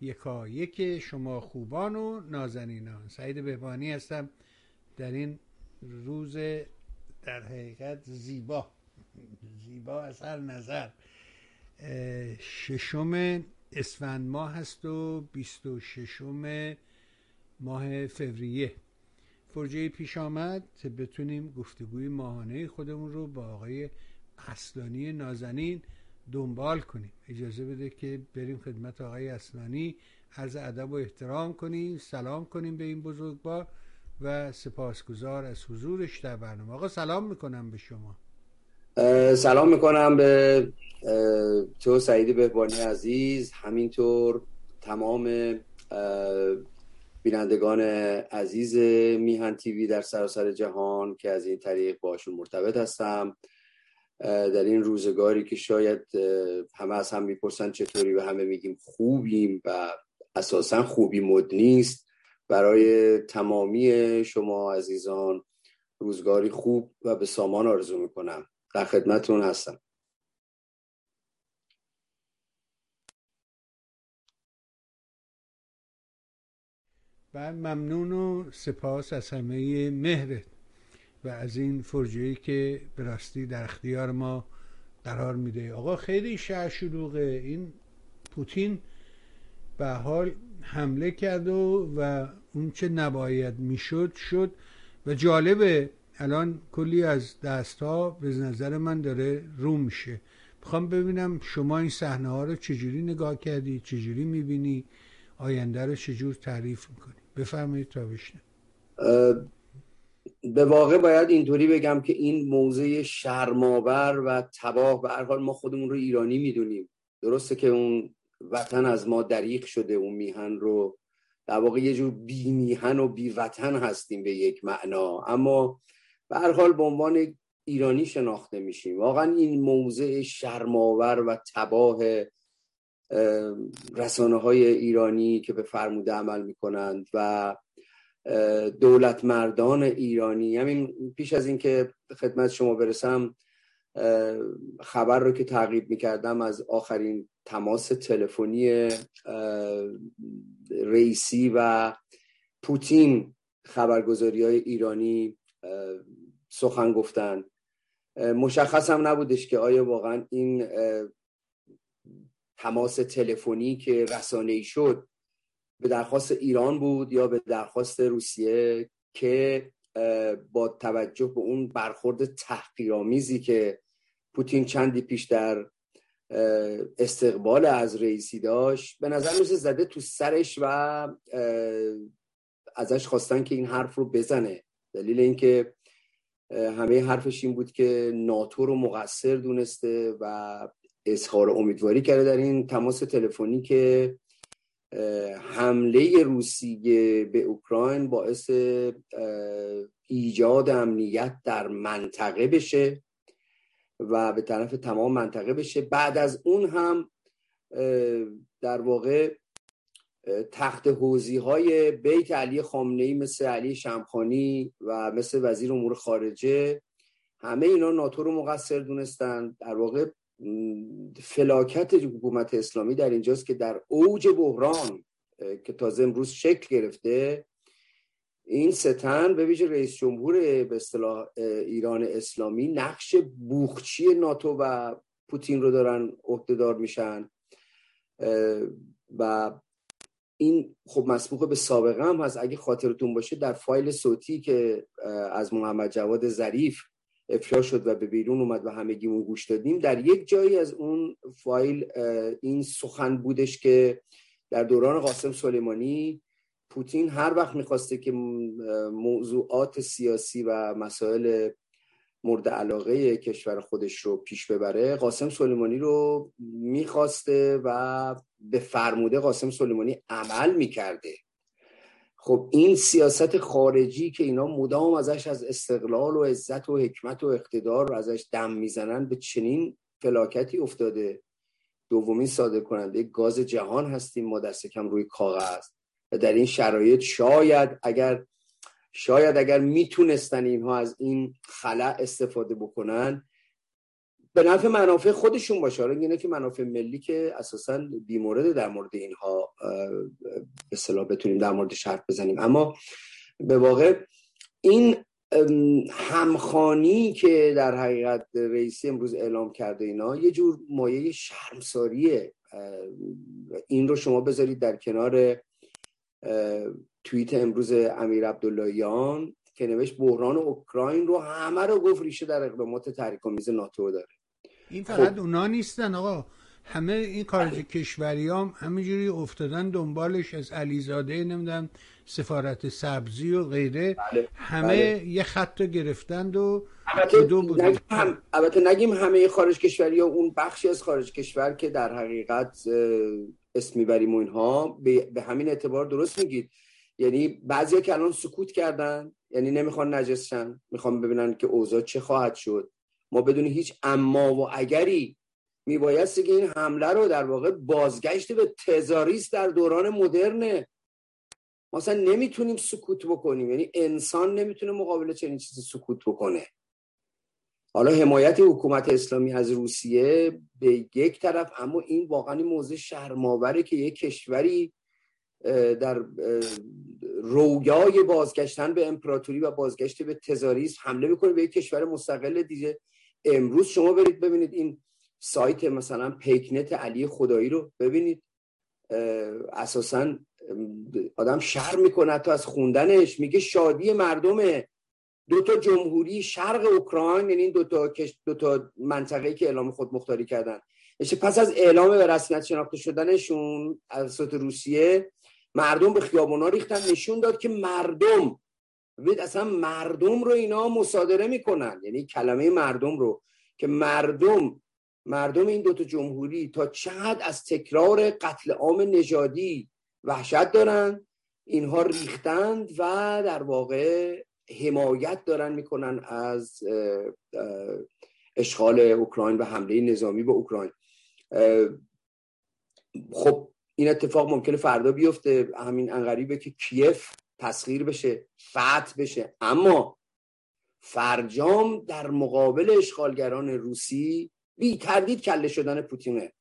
یکا یک شما خوبان و نازنینان. سعید بهبانی هستم. در این روز در حقیقت زیبا. زیبا از هر نظر. ششم اسفند ماه هست و بیست و ششم ماه فوریه. فرجه پیش آمد. بتونیم گفتگوی ماهانه خودمون رو با آقای اصلانی نازنین دنبال کنیم. اجازه بده که بریم خدمت آقای اسلانی عرض ادب و احترام کنیم سلام کنیم به این بزرگوار و سپاسگزار از حضورش در برنامه. آقا سلام می‌کنم به شما. سلام می‌کنم به تو سعید بهبانی عزیز. همینطور تمام بینندگان عزیز میهن تیوی در سراسر جهان که از این طریق باشون مرتبط هستم. در این روزگاری که شاید همه از هم می‌پرسن چطوری و همه میگیم خوبیم و اساسا خوبی مد نیست. برای تمامی شما عزیزان روزگاری خوب و به سامان آرزو می‌کنم. در خدمتون هستم. و ممنون و سپاس از همه مهرت. و از این فرجهی که به راستی در اختیار ما قرار میده. آقا خیلی شهر شلوغه. این پوتین به حال حمله کرد و, و اون چه نباید می‌شد شد. و جالبه الان کلی از دست ها به نظر من داره رو میشه. می‌خوام ببینم شما این صحنه ها رو چجوری نگاه کردی چجوری می‌بینی؟ آینده رو چجور تعریف می‌کنی؟ بفرمایید تا بشنم به واقع باید اینطوری بگم که این موضع شرماور و تباه به هر حال ما خودمون رو ایرانی می‌دونیم. درسته که اون وطن از ما دریق شده اون میهن رو در واقع یه جور بی میهن و بی وطن هستیم به یک معنا. اما به هر حال به عنوان ایرانی شناخته میشیم. واقعا این موضع شرماور و تباه رسانه های ایرانی که به فرموده عمل می‌کنند و دولت مردان ایرانی. همین پیش از اینکه خدمت شما برسم خبر رو که تعقیب می‌کردم از آخرین تماس تلفنی رئیسی و پوتین خبرگزاری های ایرانی سخن گفتن. مشخص هم نبودش که آیا واقعا این تماس تلفنی که رسانه ای شد به درخواست ایران بود یا به درخواست روسیه که با توجه به اون برخورد تحقیرآمیزی که پوتین چندی پیش در استقبال از رئیسی داشت به نظر میسه زده تو سرش و ازش خواستن که این حرف رو بزنه. دلیل اینکه همه حرفش این بود که ناتو رو مقصر دونسته و اظهار امیدواری کرده در این تماس تلفنی که حمله روسیه به اوکراین باعث ایجاد امنیت در منطقه بشه و به طرف تمام منطقه بشه. بعد از اون هم در واقع تخت حوزی های بیت علی خامنه ای مثل علی شمخانی و مثل وزیر امور خارجه همه اینا ناتو رو مقصر دونستن. در واقع فلاکت حکومت اسلامی در اینجاست که در اوج بحران که تازه امروز شکل گرفته این ستن به ویژه رئیس جمهور به اصطلاح ایران اسلامی نقش بوخچی ناتو و پوتین رو دارن عهدهدار میشن. و این خب مسبوق به سابقه هم هست. اگه خاطرتون باشه در فایل صوتی که از محمد جواد ظریف افشا شد و به بیرون اومد و همگیمون گوش دادیم. در یک جایی از اون فایل این سخن بودش که در دوران قاسم سلیمانی پوتین هر وقت می‌خواسته که موضوعات سیاسی و مسائل مورد علاقه کشور خودش رو پیش ببره قاسم سلیمانی رو می‌خواسته و به فرموده قاسم سلیمانی عمل می‌کرده. خب این سیاست خارجی که اینا مدام ازش از استقلال و عزت و حکمت و اقتدار رو ازش دم می‌زنن به چنین فلاکتی افتاده. دومین صادر کننده گاز جهان هستیم ما دست کم روی کاغذ. و در این شرایط شاید اگر شاید اگر می‌تونستن اینها از این خلع استفاده بکنن به نفع منافع خودشون باشه. حالا اینه که منافع ملی که اساسا بیمورد در مورد اینها به صلاح بتونیم در مورد حرف بزنیم. اما به واقع این همخانی که در حقیقت رئیسی امروز اعلام کرده اینا یه جور مایه شرمساریه. این رو شما بذارید در کنار توییت امروز امیر عبداللهیان که نوشت بحران اوکراین رو همه رو گفت ریشه در اقدامات تحریک ناتو داره. این فقط خب. اونا نیستن آقا همه این بله. کشوری هم همینجوری افتادن دنبالش از علیزاده نمی‌دونم سفارت سبزی و غیره بله. همه بله. یه خط گرفتند و البته نگیم, هم... البته نگیم همه خارج کشوری ها اون بخشی از خارج کشور که در حقیقت اسم می‌بریم و اینها به... به همین اعتبار درست میگید یعنی بعضی که الان سکوت کردن یعنی نمی‌خوان نجسشن می‌خوان ببینن که اوضاع چه خواهد شد ما بدون هیچ اما و اگری میبایستی که این حمله رو در واقع بازگشت به تزاریست در دوران مدرنه ما اصلا نمی‌تونیم سکوت بکنیم. یعنی انسان نمی‌تونه مقابل چنین چیزی سکوت بکنه. حالا حمایت حکومت اسلامی از روسیه به یک طرف اما این واقعا موضوع شرماوره که یک کشوری در رویای بازگشتن به امپراتوری و بازگشت به تزاریسم حمله می‌کنه به یک کشور مستقل دیگه امروز شما برید ببینید این سایت مثلا پیکنت علی خدایی رو ببینید. اساسا آدم شرم می‌کنه تا از خوندنش. میگه شادی مردم دو تا جمهوری شرق اوکراین یعنی دو تا دو تا منطقه‌ای که اعلام خود مختاری کردن. پس از اعلام به رسمیت شناخته شدنشون از روسیه مردم به خیابونا ریختن. نشون داد که مردم ببینید اصلا مردم رو اینا مصادره می‌کنن. یعنی کلمه مردم رو که مردم مردم این دوتا جمهوری تا چقدر از تکرار قتل عام نژادی وحشت دارن اینها ریختند و در واقع حمایت دارن می‌کنن از اشغال اوکراین و حمله نظامی به اوکراین. خب این اتفاق ممکنه فردا بیفته. همین انقریبه که کیف تسخیر بشه فتح بشه. اما فرجام در مقابل اشغالگران روسی بی تردید کله شدن پوتینه.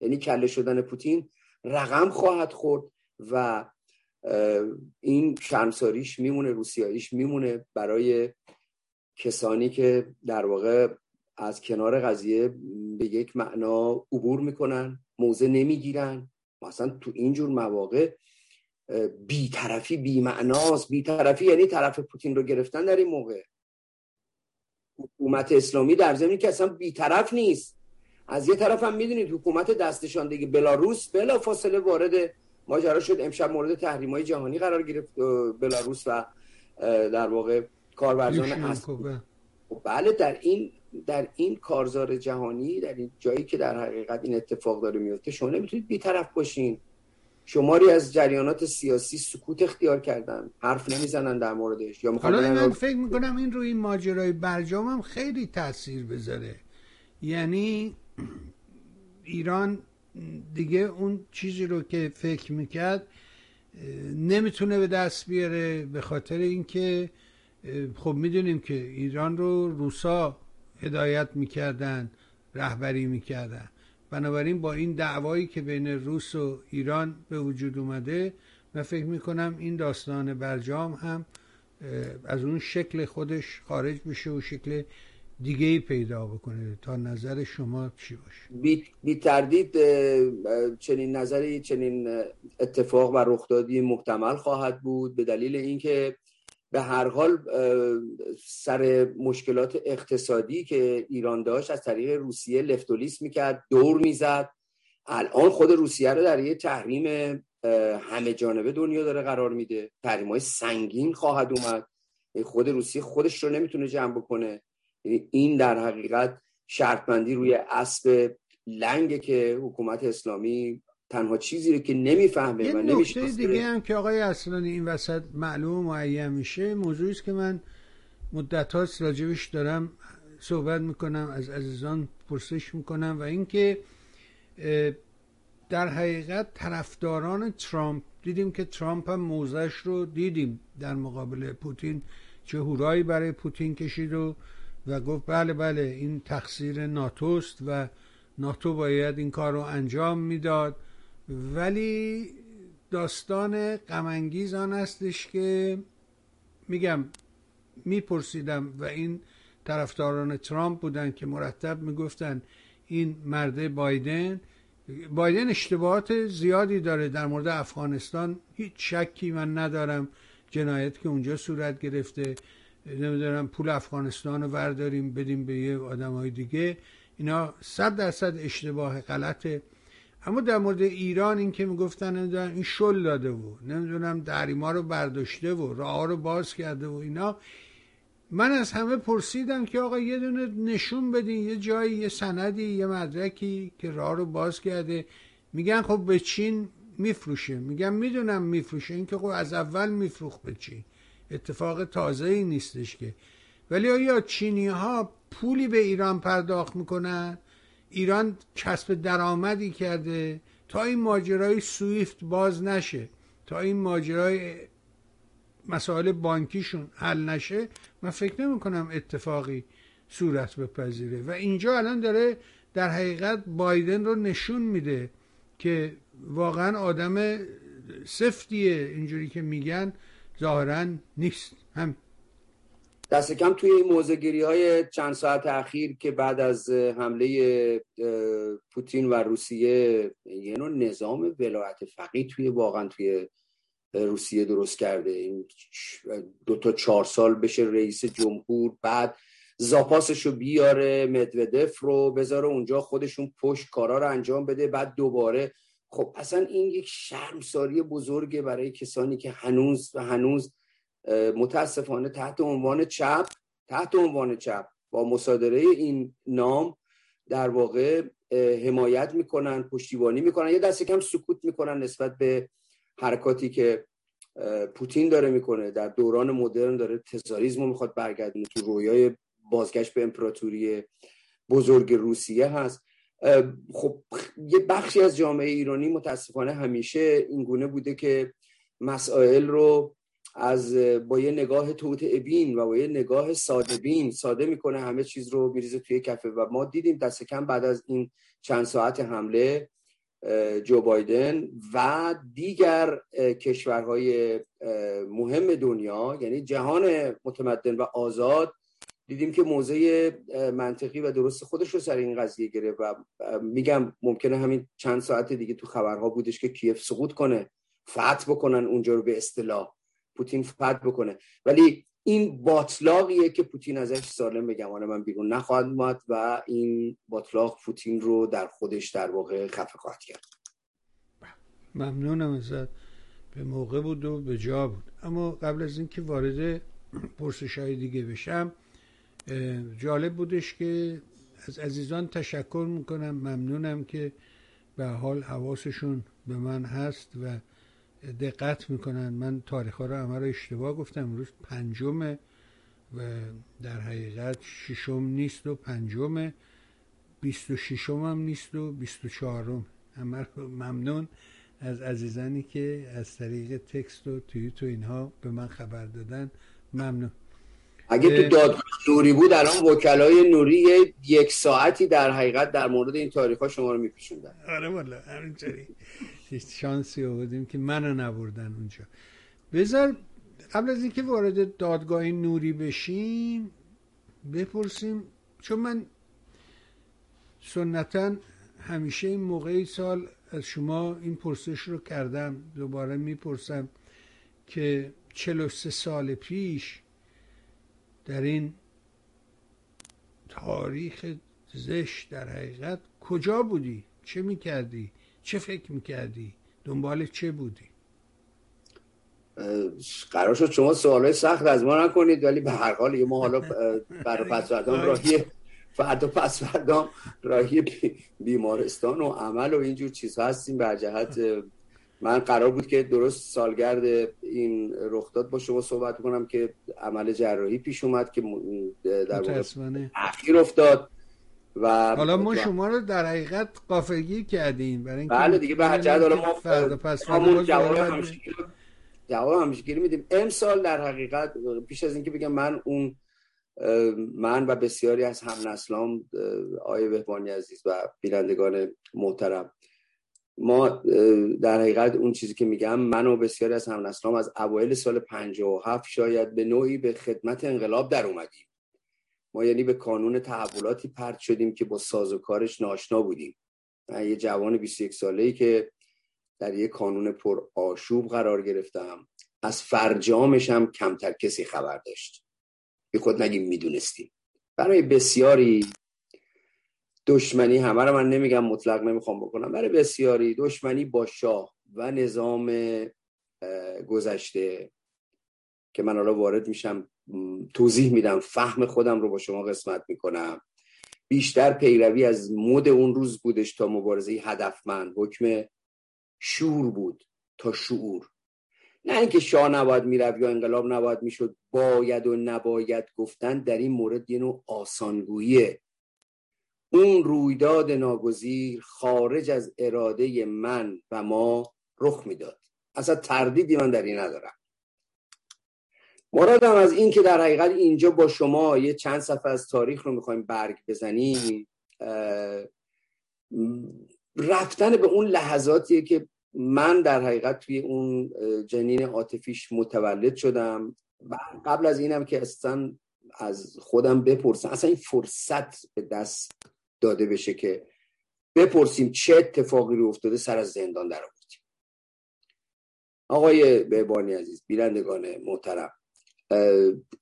یعنی کله شدن پوتین رقم خواهد خورد و این شرمساریش میمونه روسیاییش میمونه برای کسانی که در واقع از کنار قضیه به یک معنا عبور می‌کنن موضع نمی‌گیرن. مثلا تو اینجور مواقع بیطرفی بیمعناست. بیطرفی یعنی طرف پوتین رو گرفتن در این موقع. حکومت اسلامی در زمینی که اصلا بیطرف نیست. از یه طرف هم می‌دونید حکومت دستشاندگی بلاروس بلا فاصله وارد ماجرا شد. امشب مورد تحریم های جهانی قرار گرفت بلاروس و در واقع کارورزان اصلی خب بله در این در این کارزار جهانی در این جایی که در حقیقت این اتفاق داره میفته شما نمی‌تونید بیطرف باشین. شماری از جریانات سیاسی سکوت اختیار کردن. حرف نمی‌زنن در موردش. یا حالا من فکر می‌کنم این روی این ماجرای برجام هم خیلی تاثیر بذاره. یعنی ایران دیگه اون چیزی رو که فکر می‌کرد نمی‌تونه به دست بیاره به خاطر اینکه خب می‌دونیم که ایران رو روسا هدایت می‌کردن رهبری می‌کردن. بنابراین با این دعوایی که بین روس و ایران به وجود اومده من فکر می‌کنم این داستان برجام هم از اون شکل خودش خارج بشه و شکل دیگه ای پیدا بکنه تا نظر شما چی باشه. بی, بی تردید چنین نظری چنین اتفاق و رخدادی محتمل خواهد بود. به دلیل اینکه به هر حال سر مشکلات اقتصادی که ایران داشت از طریق روسیه لفتولیس می‌کرد دور می‌زد. الان خود روسیه رو در یه تحریم همه جانبه دنیا داره قرار میده. تحریم های سنگین خواهد اومد. خود روسیه خودش رو نمی‌تونه جمع بکنه. یعنی این در حقیقت شرطمندی روی اسب لنگه که حکومت اسلامی تنها چیزی رو که نمی‌فهمه و نمیشه دیگه هم که آقای اصلانی این وسط معلوم معین میشه موضوعی است که من مدت هاست راجبش دارم صحبت می‌کنم از عزیزان پرسش می‌کنم و اینکه در حقیقت طرفداران ترامپ دیدیم که ترامپ هم موضعش رو دیدیم در مقابل پوتین چه هورایی برای پوتین کشید و و گفت بله بله این تقصیر ناتوست و ناتو باید این کار رو انجام می‌داد. ولی داستان غمانگیز آن استش که میگم میپرسیدم و این طرفداران ترامپ بودن که مرتب می‌گفتن این مرده بایدن بایدن اشتباهات زیادی داره در مورد افغانستان. هیچ شکی من ندارم جنایت که اونجا صورت گرفته. نمی‌دونم پول افغانستان رو ورداریم بدیم به یه آدم های دیگه. اینا صد درصد اشتباه غلطه. اما در مورد ایران این که می‌گفتن این شل داده و نمی‌دونم دریما رو برداشته و راه رو باز کرده و اینا. من از همه پرسیدم که آقا یه دونه نشون بدین یه جایی یه سندی یه مدرکی که راه رو باز کرده. میگن خب به چین میفروشه. میگم می‌دونم میفروشه. این که خب از اول میفروخ به چین. اتفاق تازه ای نیستش که. ولی آیا چینی ها پولی به ایران پرداخت می‌کنن؟ ایران کسب درآمدی کرده تا این ماجرای سویفت باز نشه تا این ماجرای مسائل بانکیشون حل نشه من فکر نمی کنم اتفاقی صورت بپذیره. و اینجا الان داره در حقیقت بایدن رو نشون میده که واقعا آدم سفتیه اینجوری که میگن ظاهرا نیست. هم دست کم توی این موزگیری های چند ساعت اخیر که بعد از حمله پوتین و روسیه یه نوع نظام ولایت فقی توی واقعا توی روسیه درست کرده. این دو تا چهار سال بشه رئیس جمهور بعد زاپاسش رو بیاره مدودف رو بذاره اونجا خودشون پشت کارا رو انجام بده بعد دوباره. خب اصلا این یک شرمساری بزرگه برای کسانی که هنوز و هنوز متاسفانه تحت عنوان چپ تحت عنوان چپ با مصادره این نام در واقع حمایت می‌کنن پشتیبانی می‌کنن یا دست کم سکوت می‌کنن نسبت به حرکاتی که پوتین داره می‌کنه. در دوران مدرن داره تزاریزم رو می‌خواد برگردونه تو رویای بازگشت به امپراتوری بزرگ روسیه هست. خب یه بخشی از جامعه ایرانی متاسفانه همیشه اینگونه بوده که مسائل رو از با یه نگاه توت ابین و با یه نگاه ساده بین ساده می‌کنه همه چیز رو میریزه توی کفه و ما دیدیم دست کم بعد از این چند ساعت حمله جو بایدن و دیگر کشورهای مهم دنیا یعنی جهان متمدن و آزاد دیدیم که موضع منطقی و درست خودش رو سر این قضیه گرفت و میگم ممکنه همین چند ساعت دیگه تو خبرها بودش که کیف سقوط کنه فتح بکنن اونجا رو به اصطلاح. پوتین فتح بکنه. ولی این باطلاقیه که پوتین ازش سالم به گمان من بیرون نخواهد اومد و این باطلاق پوتین رو در خودش در واقع خفه خواهد کرد. ممنونم ازت. به موقع بود و به جا بود. اما قبل از اینکه وارد پرسش های دیگه بشم جالب بودش که از عزیزان تشکر می‌کنم. ممنونم که به حال حواسشون به من هست و دقت می‌کنن. من تاریخ ها رو همه اشتباه گفتم. امروز پنجمه و در حقیقت ششم نیست و پنجمه. بیست و ششم هم نیست و بیست و چهارم. همه ممنون از عزیزانی که از طریق تکست و توییت و اینها به من خبر دادن. ممنون. اگه تو دادگاه نوری بود الان وکلای نوری یک ساعتی در حقیقت در مورد این تاریخ ها شما رو میپیشوندن آره والا همینطوری. شانسی آوردیم که منو نبردن اونجا. بذار قبل از اینکه وارد دادگاه نوری بشیم بپرسیم چون من سنتا همیشه این موقعی سال از شما این پرسش رو کردم دوباره می‌پرسم که 43 سال پیش در این تاریخ زشت در حقیقت کجا بودی؟ چه می‌کردی؟ چه فکر می‌کردی؟ دنبال چه بودی؟ قرار شد شما سوالای سخت از ما نکنید ولی به هر حال ما حالا برای پس راهی فردا پس فردا راهی بیمارستان و عمل و اینجور چیزها هستیم بر جهت من قرار بود که درست سالگرد این رخداد با شما صحبت کنم که عمل جراحی پیش اومد که در واقع اخیر افتاد و حالا ما شما رو در حقیقت قافلگیر کردیم. برای بله دیگه به هر جهت حالا ما فردا پس همون جواب جواب میدیم. امسال در حقیقت پیش از اینکه بگم من اون من و بسیاری از هم نسلام آیه بهبانی عزیز و بینندگان محترم ما در حقیقت اون چیزی که میگم من و بسیاری از هم نسلام از اوایل سال 57 شاید به نوعی به خدمت انقلاب در اومدیم. ما یعنی به کانون تحولاتی پرت شدیم که با ساز و کارش ناشنا بودیم. من یه جوان 21 ساله ای که در یه کانون پر آشوب قرار گرفتم از فرجامش هم کمتر کسی خبر داشت. بی خود نگیم می‌دونستیم. برای بسیاری دشمنی همه رو من نمیگم مطلق نمی‌خوام بکنم برای بسیاری دشمنی با شاه و نظام گذشته که من حالا وارد میشم توضیح میدم فهم خودم رو با شما قسمت می‌کنم. بیشتر پیروی از مد اون روز بودش تا مبارزه هدفمند. حکم شور بود تا شعور. نه اینکه شاه نباید می‌رفت یا انقلاب نباید می‌شد باید و نباید گفتن در این مورد یه نوع آسانگوییه اون رویداد ناگزیر خارج از اراده من و ما رخ می‌داد. اصلا تردیدی من در این ندارم. مرادم از این که در حقیقت اینجا با شما یه چند صفحه از تاریخ رو می‌خوایم برگ بزنیم رفتن به اون لحظاتیه که من در حقیقت توی اون جنین عاطفیش متولد شدم قبل از اینم که اصلا از خودم بپرسم اصلا این فرصت به دست داده بشه که بپرسیم چه اتفاقی رو افتاده سر از زندان در آوردیم. آقای بهبانی عزیز بیرندگان محترم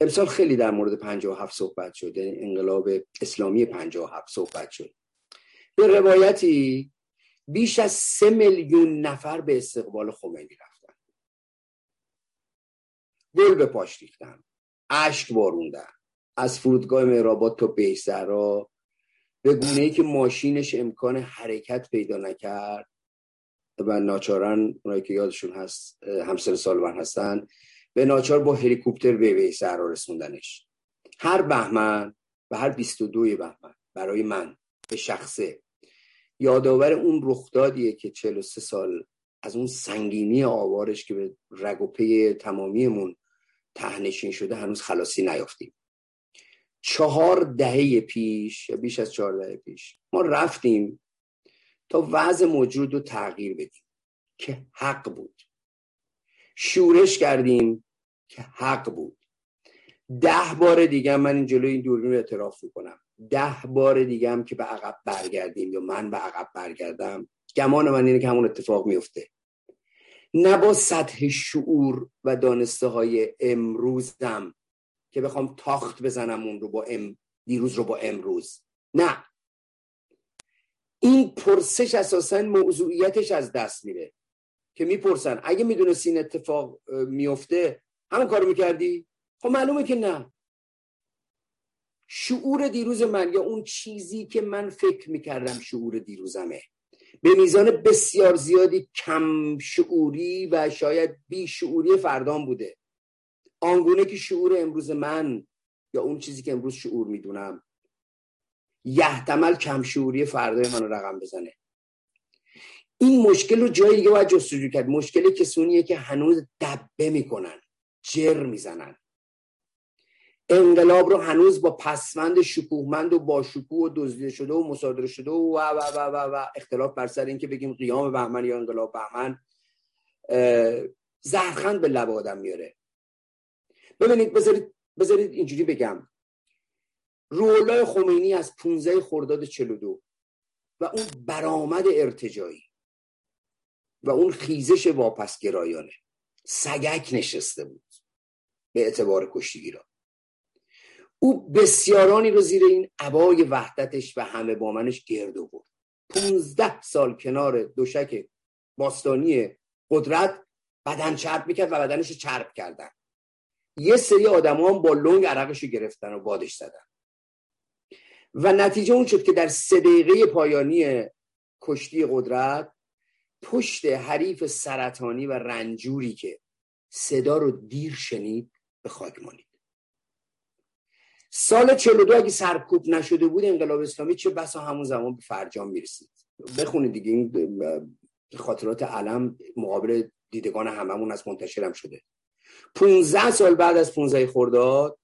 امسال خیلی در مورد 57 صحبت شده یعنی انقلاب اسلامی 57 صحبت شد. به روایتی بیش از سه میلیون نفر به استقبال خمینی رفتن. گل به پاش ریختن. اشک باروندن از فرودگاه مهرآباد تا بهزرا به گونه ای که ماشینش امکان حرکت پیدا نکرد و ناچارن اونایی که یادشون هست همسر سال من هستن به ناچار با هلیکوپتر به بهزرا رسوندنش. هر بهمن و هر 22 بهمن برای من به شخصه یادآور اون رخدادیه که 43 سال از اون سنگینی آوارش که به رگ و پی تمامیمون تهنشین شده هنوز خلاصی نیافتیم. چهار دهه پیش یا بیش از چهار دهه پیش ما رفتیم تا وضع موجود رو تغییر بدیم که حق بود. شورش کردیم که حق بود. ده بار دیگه من این جلوی این دوربین رو اعتراف می‌کنم. ده بار دیگه هم که به عقب برگردیم یا من به عقب برگردم گمان من اینه که همون اتفاق میفته نه با سطح شعور و دانسته های امروزم که بخوام تاخت بزنم اون رو با ام دیروز رو با امروز. نه. این پرسش اساسا موضوعیتش از دست میره که می‌پرسن. اگه می‌دونستی این اتفاق میفته همون کارو می‌کردی؟ خب معلومه که نه. شعور دیروز من یا اون چیزی که من فکر می‌کردم شعور دیروزمه. به میزان بسیار زیادی کم شعوری و شاید بی شعوری فردان بوده. آنگونه که شعور امروز من یا اون چیزی که امروز شعور می‌دونم یحتمل کم شعوری فردای من رقم بزنه. این مشکل رو جایی دیگه باید جستجو کرد. مشکل کسونیه که هنوز دبه می‌کنن جر می‌زنن. انقلاب رو هنوز با پسوند شکوهمند و با شکوه و دزدیده شده و مصادره شده و و و و, و, اختلاف بر سر این که بگیم قیام بهمن یا انقلاب بهمن زهرخند به لب آدم میاره ببینید بذارید بذارید اینجوری بگم. رولای خمینی از 15 خرداد 42 و اون برآمد ارتجایی و اون خیزش واپسگرایانه. سگک نشسته بود به اعتبار کشتیگیران او بسیارانی رو زیر این عبای وحدتش و همه بامنش گرد آورد. پونزده سال کنار دوشک باستانی قدرت بدن چرب می‌کرد و بدنش چرب کردن. یه سری آدم هم با لنگ عرقش رو گرفتن و بادش زدن. و نتیجه اون شد که در سه دقیقه پایانی کشتی قدرت پشت حریف سرطانی و رنجوری که صدا رو دیر شنید به خاک مانید سال 42 اگه سرکوب نشده بود انقلاب اسلامی چه بسا همون زمان به فرجام می‌رسید. بخونید دیگه این خاطرات علم مقابل دیدگان هممون از منتشرم شده. 15 سال بعد از 15 خرداد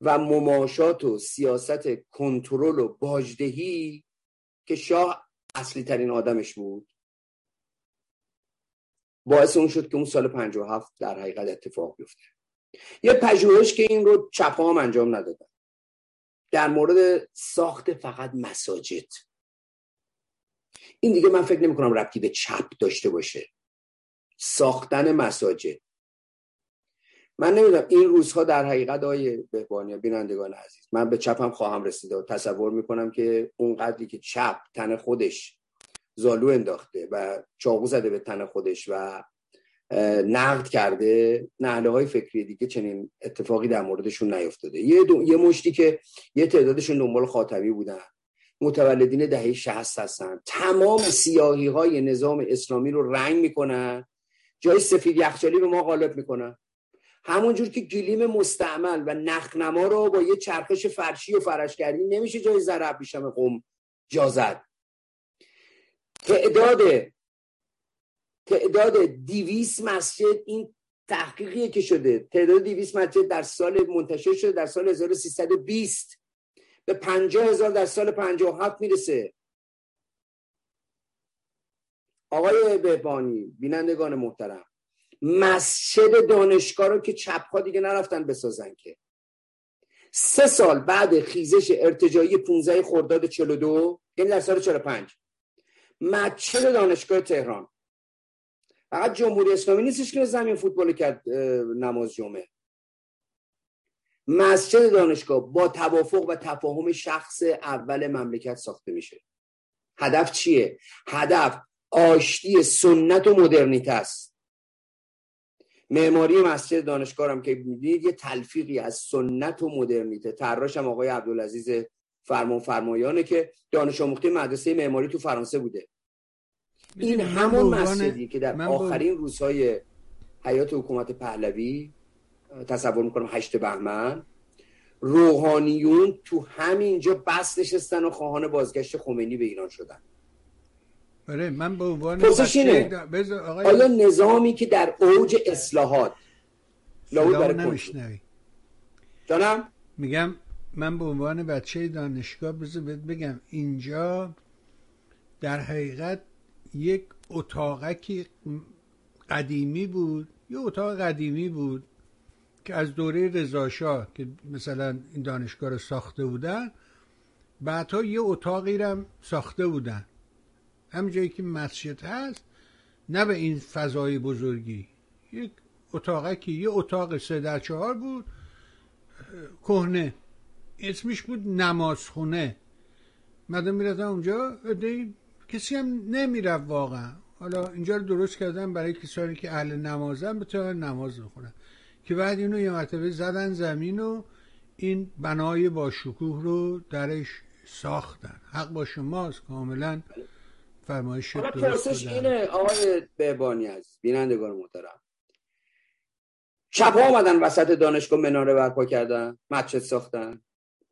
و مماشات و سیاست کنترل و باجدهی که شاه اصلی ترین آدمش بود. باعث اون شد که اون سال 57 در حقیقت اتفاق بیفته. یه پژوهش که این رو چپ هم انجام ندادن. در مورد ساخت فقط مساجد. این دیگه من فکر نمی کنم ربطی به چپ داشته باشه. ساختن مساجد. من نمی‌دونم این روزها در حقیقت های بهبانی بینندگان عزیز من به چپم خواهم رسیده و تصور می‌کنم که اون قدری که چپ تن خودش زالو انداخته و چاقو زده به تن خودش و نقد کرده نهله های فکری دیگه چنین اتفاقی در موردشون نیفتاده. یه, یه مشتی که یه تعدادشون دنبال خاتمی بودن متولدین دهه 60 هستن. تمام سیاهی های نظام اسلامی رو رنگ می‌کنن جای سفید یخچالی به ما غالب می‌کنن. همونجور که گلیم مستعمل و نخنما رو با یه چرخش فرشی و فرشگری نمیشه جای ضرب بیشم قوم جازد تعداد تعداد دیویس مسجد این تحقیقیه که شده. تعداد دیویس مسجد در سال منتشر شده در سال 1320 به 50 هزار در سال 57 می‌رسه. آقای بهبانی بینندگان محترم. مسجد دانشگاه رو که چپها دیگه نرفتن بسازن که. سه سال بعد خیزش ارتجایی 15 خرداد 42 یعنی در سال 45 مسجد دانشگاه تهران. فقط جمهوری اسلامی نیستش که زمین فوتبال کرد نماز جمعه. مسجد دانشگاه با توافق و تفاهم شخص اول مملکت ساخته میشه. هدف چیه؟ هدف آشتی سنت و مدرنیته است. معماری مسجد دانشگاه هم که می‌دید یه تلفیقی از سنت و مدرنیته. طراحش هم آقای عبدالعزیز فرمان فرمایانه که دانش آموخته مدرسه معماری تو فرانسه بوده. این همون مسجدی که در آخرین روزهای حیات حکومت پهلوی تصور می‌کنم هشت بهمن روحانیون تو همینجا بس نشستن و خواهان بازگشت خمینی به ایران شدن. بله من به عنوان آیا نظامی که در اوج اصلاحات نمیشنوی. جانم؟ میگم من به عنوان بچه دانشگاه بذار بگم اینجا در حقیقت یک اتاقکی قدیمی بود یه اتاق قدیمی بود که از دوره رضاشاه که مثلا این دانشگاه رو ساخته بودن بعدها یه اتاقی رو ساخته بودن. همین جایی که مسجد هست نه به این فضای بزرگی. یک اتاقکی یه اتاق سه در چهار بود. کهنه. اسمش بود نمازخونه. مدام می‌رفتن اونجا کسی هم نمی‌رفت واقعا. حالا اینجا رو درست کردن برای کسانی که اهل نمازن بتونن نماز بخونن. که بعد اینو یه مرتبه زدن زمین و این بنای با شکوه رو درش ساختن. حق با شماست کاملا. فرمایش درست اینه آقای بهبانی از بینندگان محترم. شب آمدن وسط دانشگاه مناره برپا کردن مسجد ساختن.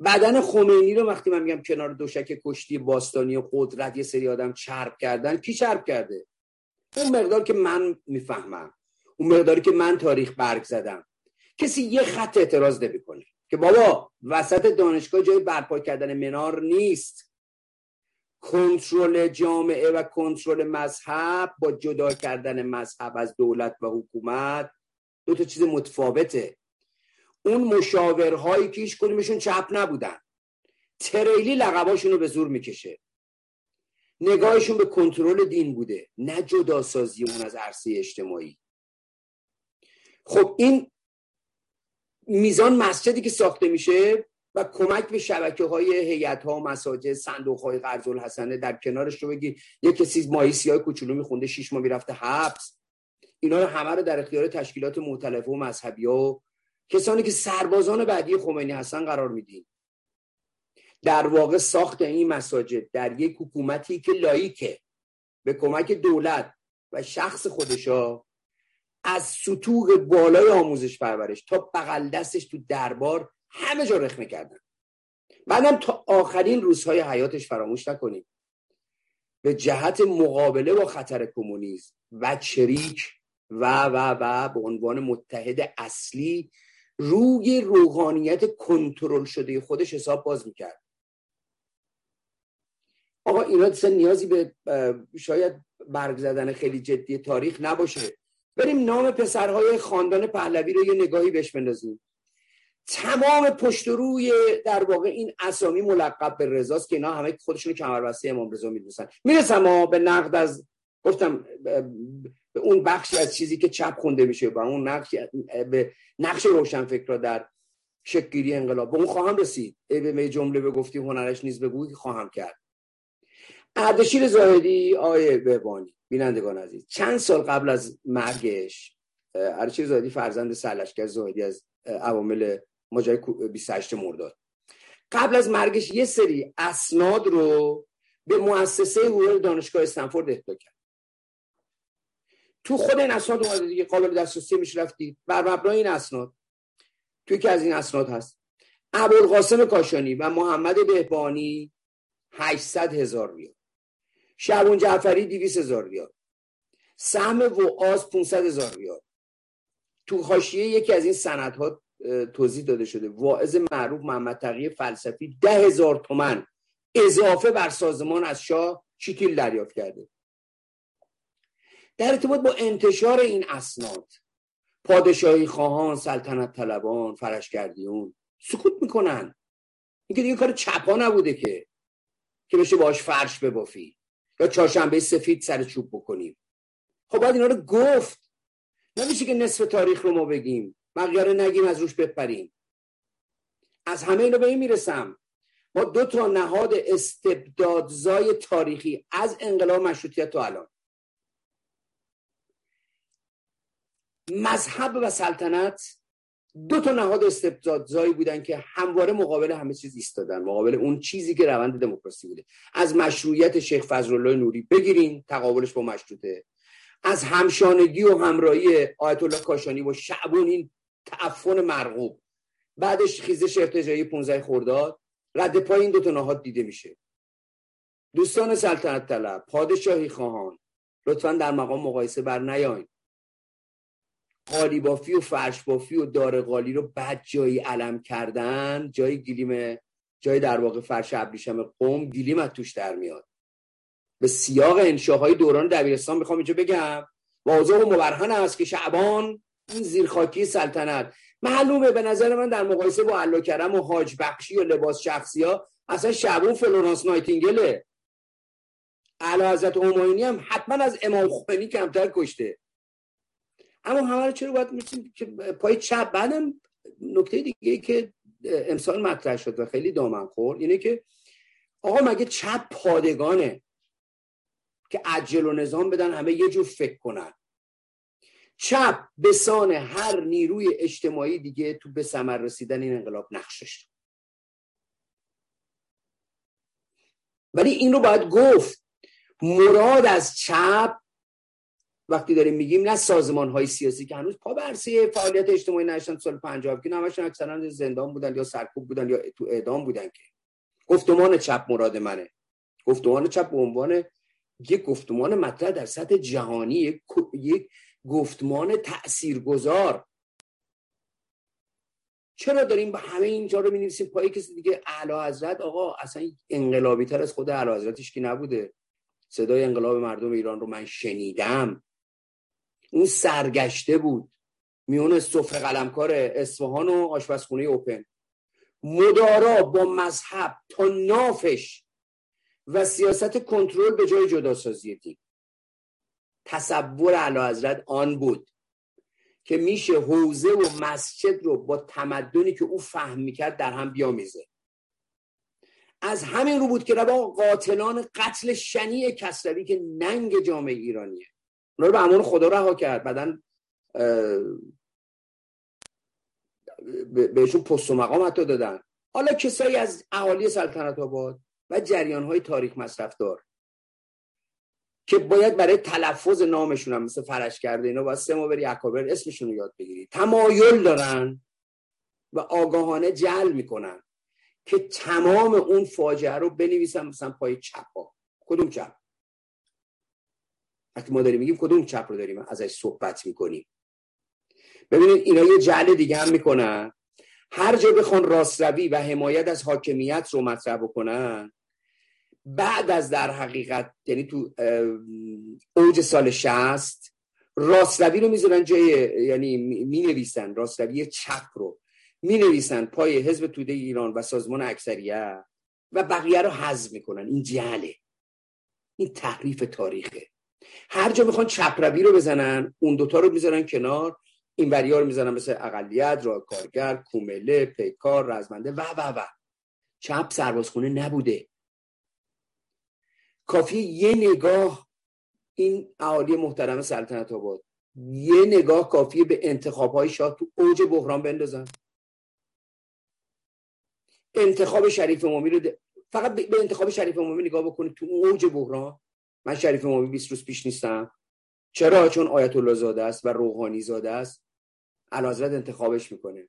بدن خمینی رو وقتی من میگم کنار دوشک کشتی باستانی و قدرت یه سری آدم چرب کردن کی چرب کرده؟ اون مقدار که من می‌فهمم. اون مقداری که من تاریخ برگ زدم. کسی یه خط اعتراض نمی‌کنه که بابا وسط دانشگاه جای برپا کردن منار نیست. کنترل جامعه و کنترل مذهب با جدا کردن مذهب از دولت و حکومت دو تا چیز متفاوته. اون مشاورهایی که هیچ کنیمشون چپ نبودن. تریلی لقباشون رو به زور می‌کشه. نگاهشون به کنترل دین بوده نه جدا سازی اون از عرصه اجتماعی. خب این میزان مسجدی که ساخته میشه و کمک به شبکه های هیئت ها مساجد صندوق های قرض الحسنه در کنارش رو بگی یه کسی ماهی سیاه کوچولو میخونده شش ماه می‌رفته حبس. اینا رو همه رو در اختیار تشکیلات مختلفه و مذهبی ها کسانی که سربازان بعدی خمینی هستن قرار میدین. در واقع ساخت این مساجد در یک حکومتی که لایکه به کمک دولت و شخص خودشا از سطوح بالای آموزش پرورش تا بغل دستش تو دربار همه جا رخ می‌کردن. بعدم تا آخرین روزهای حیاتش فراموش نکنیم به جهت مقابله با خطر کمونیسم و چریک و و و به عنوان متحد اصلی روی روحانیت کنترل شده خودش حساب باز می‌کرد. آقا اینا نیازی به شاید برگ زدن خیلی جدی تاریخ نباشه. بریم نام پسرهای خاندان پهلوی رو یه نگاهی بهش بندازیم. تمام پشت روی در واقع این اسامی ملقب به رضاست که اینا همه خودشون کمربسته امام رضا می‌دونن می‌رسم ما به نقد از گفتم به اون بخشی از چیزی که چپ خونده میشه و اون نقش به نقش را در شکگیری انقلاب به اون خواهم رسید. به جمله به گفتی هنرش نیز بگو خواهم کرد. اردشیر زاهدی آیه بهبانی بینندگان عزیز چند سال قبل از مرگش اردشیر زاهدی فرزند سرلشکر زاهدی از عوامل ماجرای 28 مرداد. قبل از مرگش یه سری اسناد رو به مؤسسه حقوق دانشگاه استنفورد اهدا کرد. تو خود این اسناد اومده دیگه قابل دسترسی میشه رفتی. بر مبنای این اسناد توی که از این اسناد هست. ابوالقاسم کاشانی و محمد بهبانی 800 هزار ریال. شعبون جعفری 200 هزار ریال. سهم وعاز 500 هزار ریال. تو حاشیه یکی از این سندها توضیح داده شده. واعظ معروف محمد تقی فلسفی ده هزار تومن اضافه بر سازمان از شاه چیتیل دریافت کرده. در ارتباط با انتشار این اسناد پادشاهی خواهان سلطنت طلبان فرشگردیون سکوت می‌کنن. اینکه دیگه کار چپا نبوده که که بشه باش فرش ببافی یا چهارشنبه سفید سر چوب بکنیم. خب باید اینا رو گفت. نمیشه که نصف تاریخ رو ما بگیم. بقیه نگیم از روش بپریم. از همه اینو به این می‌رسم. ما دو تا نهاد استبدادزای تاریخی از انقلاب مشروطیت تا الان. مذهب و سلطنت دو تا نهاد استبدادزایی بودن که همواره مقابل همه چیز ایستادن. مقابل اون چیزی که روند دموکراسی بوده. از مشروعیت شیخ فضلالله نوری بگیرین تقابلش با مشروطه. از همشانگی و همراهی آیت الله کاشانی با شعبون این تعفن مرغوب. بعدش خیزش ارتجایی 15 خرداد رد پای این دو تا نهاد دیده میشه. دوستان سلطنت طلب پادشاهی خواهان لطفا در مقام مقایسه بر نیاین. قالی بافی و فرش بافی و دار قالی رو بعد جایی علم کردن جای گلیم جای در واقع فرش ابریشم قوم گلیم از توش در میاد. به سیاق انشاهای دوران دبیرستان می‌خوام اینجا بگم. واضح و مبرهن است که شعبان این زیرخاکی سلطنت. معلومه به نظر من در مقایسه با علا کرم و حاج بخشی و لباس شخصی ها اصلا شعبون فلورانس نایتینگله. اعلی حضرت هماینی هم حتما از امام خمینی کمتر کشته. اما همه رو چرا باید می‌تونیم که پای چپ؟ بعدم نکته دیگه که امسال مطرح شد و خیلی دامن خورد اینه که آقا مگه چپ پادگانه که عجل و نظام بدن همه یه جور فکر کنن. چپ به سان هر نیروی اجتماعی دیگه تو به ثمر رسیدن این انقلاب نقش داشت. ولی این رو باید گفت. مراد از چپ وقتی داریم میگیم نه سازمان های سیاسی که هنوز پا برسی فعالیت اجتماعی نشدن سال 50 که همشون اکثرا زندان بودن یا سرکوب بودن یا تو اعدام بودن که. گفتمان چپ مراد منه. گفتمان چپ به عنوان یک گفتمان مطرح در سطح جهانی یک گفتمان تاثیرگذار چرا داریم به همه اینجا رو می‌نویسیم؟ پای کسی دیگه اعلی حضرت آقا اصلا انقلابی تر از خود اعلی حضرتش که نبوده. صدای انقلاب مردم ایران رو من شنیدم. اون سرگشته بود. میون صفر قلمکار اصفهان و آشپزخونه اوپن. مدارا با مذهب تا نافش و سیاست کنترل به جای جداسازی دین. تصور اعلی حضرت آن بود که میشه حوزه و مسجد رو با تمدنی که او فهم می‌کرد در هم بیامیزه. از همین رو بود که ربا قاتلان قتل شنی کسروی که ننگ جامعه ایرانیه. اونا رو به امان خدا رها کرد. بعدا بهشون پست و مقام حتی دادن. حالا کسایی از اهالی سلطنت آباد و جریان های تاریخ مصرف دار که باید برای تلفظ نامشون هم مثل فرش کرده اینا باید سه ما بری اکابر اسمشون رو یاد بگیری. تمایل دارن و آگاهانه جل می‌کنن که تمام اون فاجعه رو بنویسن مثلا پای چپ کدوم چپ؟ وقتی ما داریم میگیم کدوم چپ رو داریم ازش صحبت می‌کنیم. ببینید اینا یه جعل دیگه هم می‌کنن. هر جا بخوان راستروی و حمایت از حاکمیت رو مطرح بکنن بعد از در حقیقت یعنی تو اوج سال شست راستروی رو می‌ذارن جای یعنی می نویسن راستروی چپ رو می نویسن پای حزب توده ایران و سازمان اکثریت و بقیه رو حذف می‌کنن. این جهله. این تحریف تاریخه. هر جا می‌خوان چپروی رو بزنن اون دوتا رو می‌ذارن کنار. این وریا رو می‌زنن مثل اقلیت را کارگر کومله پیکار رزمنده و و و. چپ سربازخونه نبوده. کافی یه نگاه این اهالی محترم سلطنت آباد یه نگاه کافیه به انتخاب های شاه تو اوج بحران بندازن. انتخاب شریف امامی رو فقط به انتخاب شریف امامی نگاه بکنید تو اوج بحران. من شریف امامی 20 روز پیش نیستم. چرا؟ چون آیت الله زاده است و روحانی زاده است. الازرد انتخابش می‌کنه.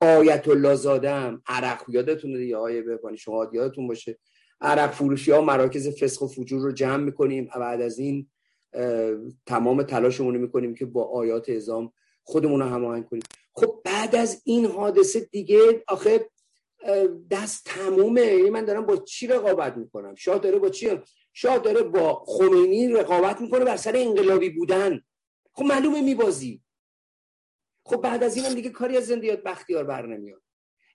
آیت الله زاده هم عرق یادتون دیگه. آیه بپانی شما یادتون باشه. عرق فروشی ها مراکز فسخ و فجور رو جمع می‌کنیم و بعد از این تمام تلاشمون رو می‌کنیم که با آیات ازام خودمون رو هماهنگ کنیم. خب بعد از این حادثه دیگه آخه دست تمومه. یعنی من دارم با چی رقابت می‌کنم؟ شاه داره با چی؟ شاه داره با خمینی رقابت می‌کنه بر سر انقلابی بودن. خب معلومه میبازی. خب بعد از اینم دیگه کاری از زندیات بختیار بر نمیاد.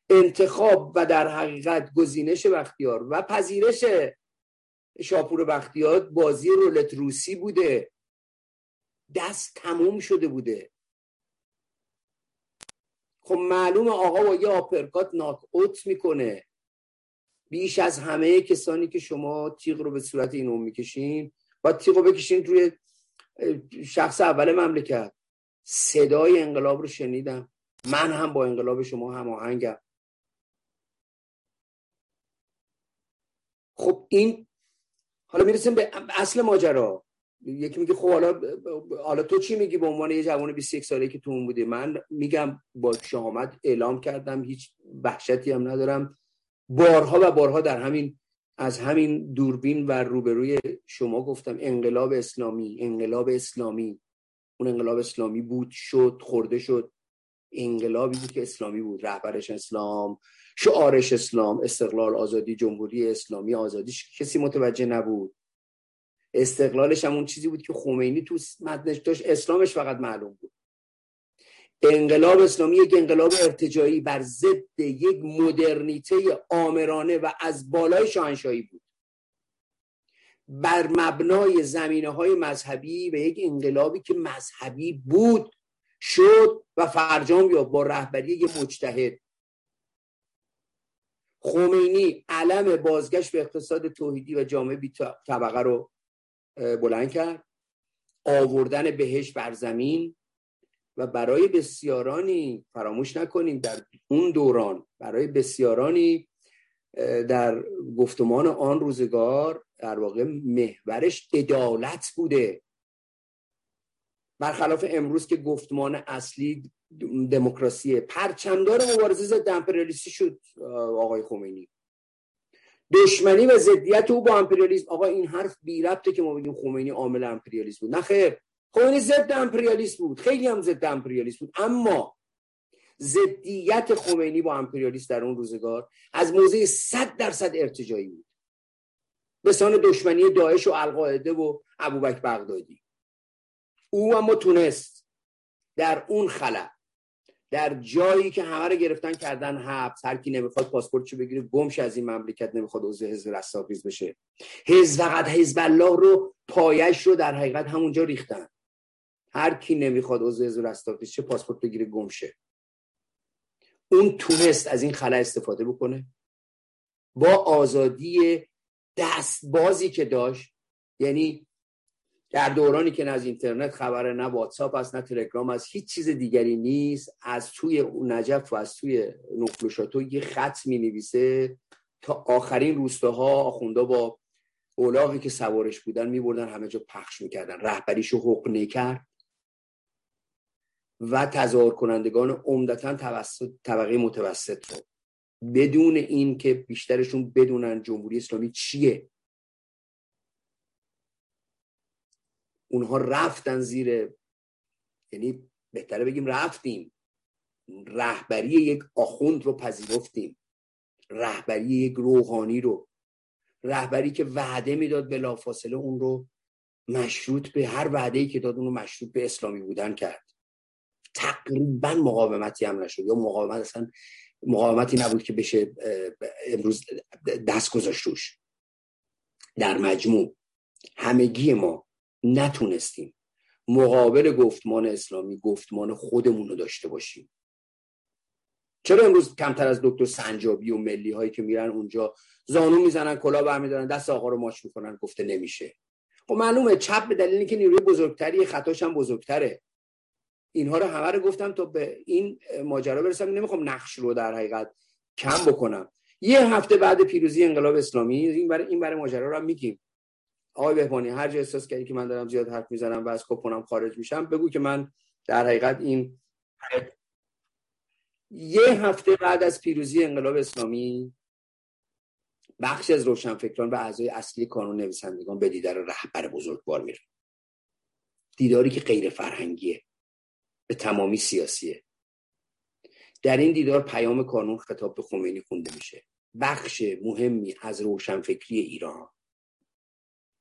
انتخاب و در حقیقت گزینش بختیار و پذیرش شاپور بختیار بازی رولت روسی بوده. دست تموم شده بوده. خب معلوم آقا با یه آپرکات ناک اوت می‌کنه. بیش از همه کسانی که شما تیغ رو به صورت اینو می‌کشین با تیغ رو بکشین روی شخص اول مملکت. صدای انقلاب رو شنیدم. من هم با انقلاب شما هماهنگم. خب این حالا می‌رسیم به اصل ماجرا. یکی میگه خب حالا حالا تو چی میگی به عنوان یه جوان 21 ساله که تو اون بودی؟ من میگم با شهامت اعلام کردم هیچ وحشتی هم ندارم. بارها و بارها در همین از همین دوربین و روبروی شما گفتم انقلاب اسلامی انقلاب اسلامی. اون انقلاب اسلامی بود شد خورده شد. انقلابی که اسلامی بود رهبرش اسلام شعارش اسلام استقلال آزادی جمهوری اسلامی آزادیش کسی متوجه نبود. استقلالش هم اون چیزی بود که خمینی تو متنش داشت اسلامش فقط معلوم بود. انقلاب اسلامی یک انقلاب ارتجایی بر ضد یک مدرنیته آمرانه و از بالای شاهنشاهی بود. بر مبنای زمینه های مذهبی و یک انقلابی که مذهبی بود. شد و فرجام یا با رهبری یک مجتهد. خمینی علم بازگشت به اقتصاد توحیدی و جامعه بی طبقه رو بلند کرد. آوردن بهش بر زمین و برای بسیارانی فراموش نکنیم در اون دوران برای بسیارانی در گفتمان آن روزگار در واقع محورش عدالت بوده. برخلاف امروز که گفتمان اصلی دموکراسیه. پرچمدار مبارزه ضد امپریالیستی شد آقای خمینی. دشمنی و ضدیت او با امپریالیسم. آقا این حرف بی ربطه که ما بگیم خمینی عامل امپریالیسم بود. نه خمینی ضد امپریالیسم بود. خیلی هم ضد امپریالیسم بود. اما ضدیت خمینی با امپریالیسم در اون روزگار از موضع 100 درصد ارتجایی بود. به سان دشمنی داعش و القاعده و ابوبکر بغدادی. او اما تونست در اون خلا در جایی که همه رو گرفتن کردن حبس هر کی نمی‌خواد پاسپورتشو بگیره گمش از این مملکت نمی‌خواد عضو حزب رستاخیز بشه. حزب فقط حزب الله رو پایش رو در حقیقت همونجا ریختن. هر کی نمی‌خواد عضو حزب رستاخیز چه پاسپورت بگیره گمشه. اون تونست از این خلا استفاده بکنه. با آزادی دستبازی که داشت یعنی در دورانی که نه از اینترنت خبره نه واتساپ است نه تلگرام است هیچ چیز دیگری نیست. از توی نجف و از توی نقلوشاتو یه خط می نویسه تا آخرین روستاها آخوندا با اولاغی که سوارش بودن می بردن همه جا پخش می‌کردن. رهبریشو حق کرد و تظاهر کنندگان عمدتا توسط طبقه متوسط. رو بدون این که بیشترشون بدونن جمهوری اسلامی چیه. اونها رفتن زیر یعنی بهتره بگیم رفتیم. رهبری یک آخوند رو پذیرفتیم. رهبری یک روحانی رو. رهبری که وعده می‌داد بلافاصله اون رو مشروط به هر وعده ای که داد اون رو مشروط به اسلامی بودن کرد. تقریبا مقاومتی هم نشد. یا مقاومت اصلا مقاومتی نبود که بشه امروز دست گذاشت روش در مجموع همگی ما نتونستیم. مقابل گفتمان اسلامی گفتمان خودمون رو داشته باشیم. چرا امروز کمتر از دکتر سنجابی و ملی هایی که میرن اونجا زانو می‌زنن کلا برمیدارن دست آقا رو ماچ می‌کنن گفته نمیشه. خب معلومه چپ به دلیل اینکه نیروی بزرگتری خطاش هم بزرگتره. اینها رو همه رو گفتم تا به این ماجرا برسم. نمی‌خوام نقش رو در حقیقت کم بکنم. یه هفته بعد پیروزی انقلاب اسلامی این برای این برای ماجرا رو هم میگیم. آقای بهبانی هر جا احساس کردی که من دارم زیاد حرف می‌زنم و از کپونم خارج میشم بگو که من در حقیقت این یه هفته بعد از پیروزی انقلاب اسلامی بخش از روشنفکران و اعضای اصلی کانون نویسندگان به دیدار رهبر بزرگوار میره دیداری که غیر فرهنگیه به تمامی سیاسیه. در این دیدار پیام کانون خطاب به خمینی خونده میشه. بخش مهمی از روشنفکری ایران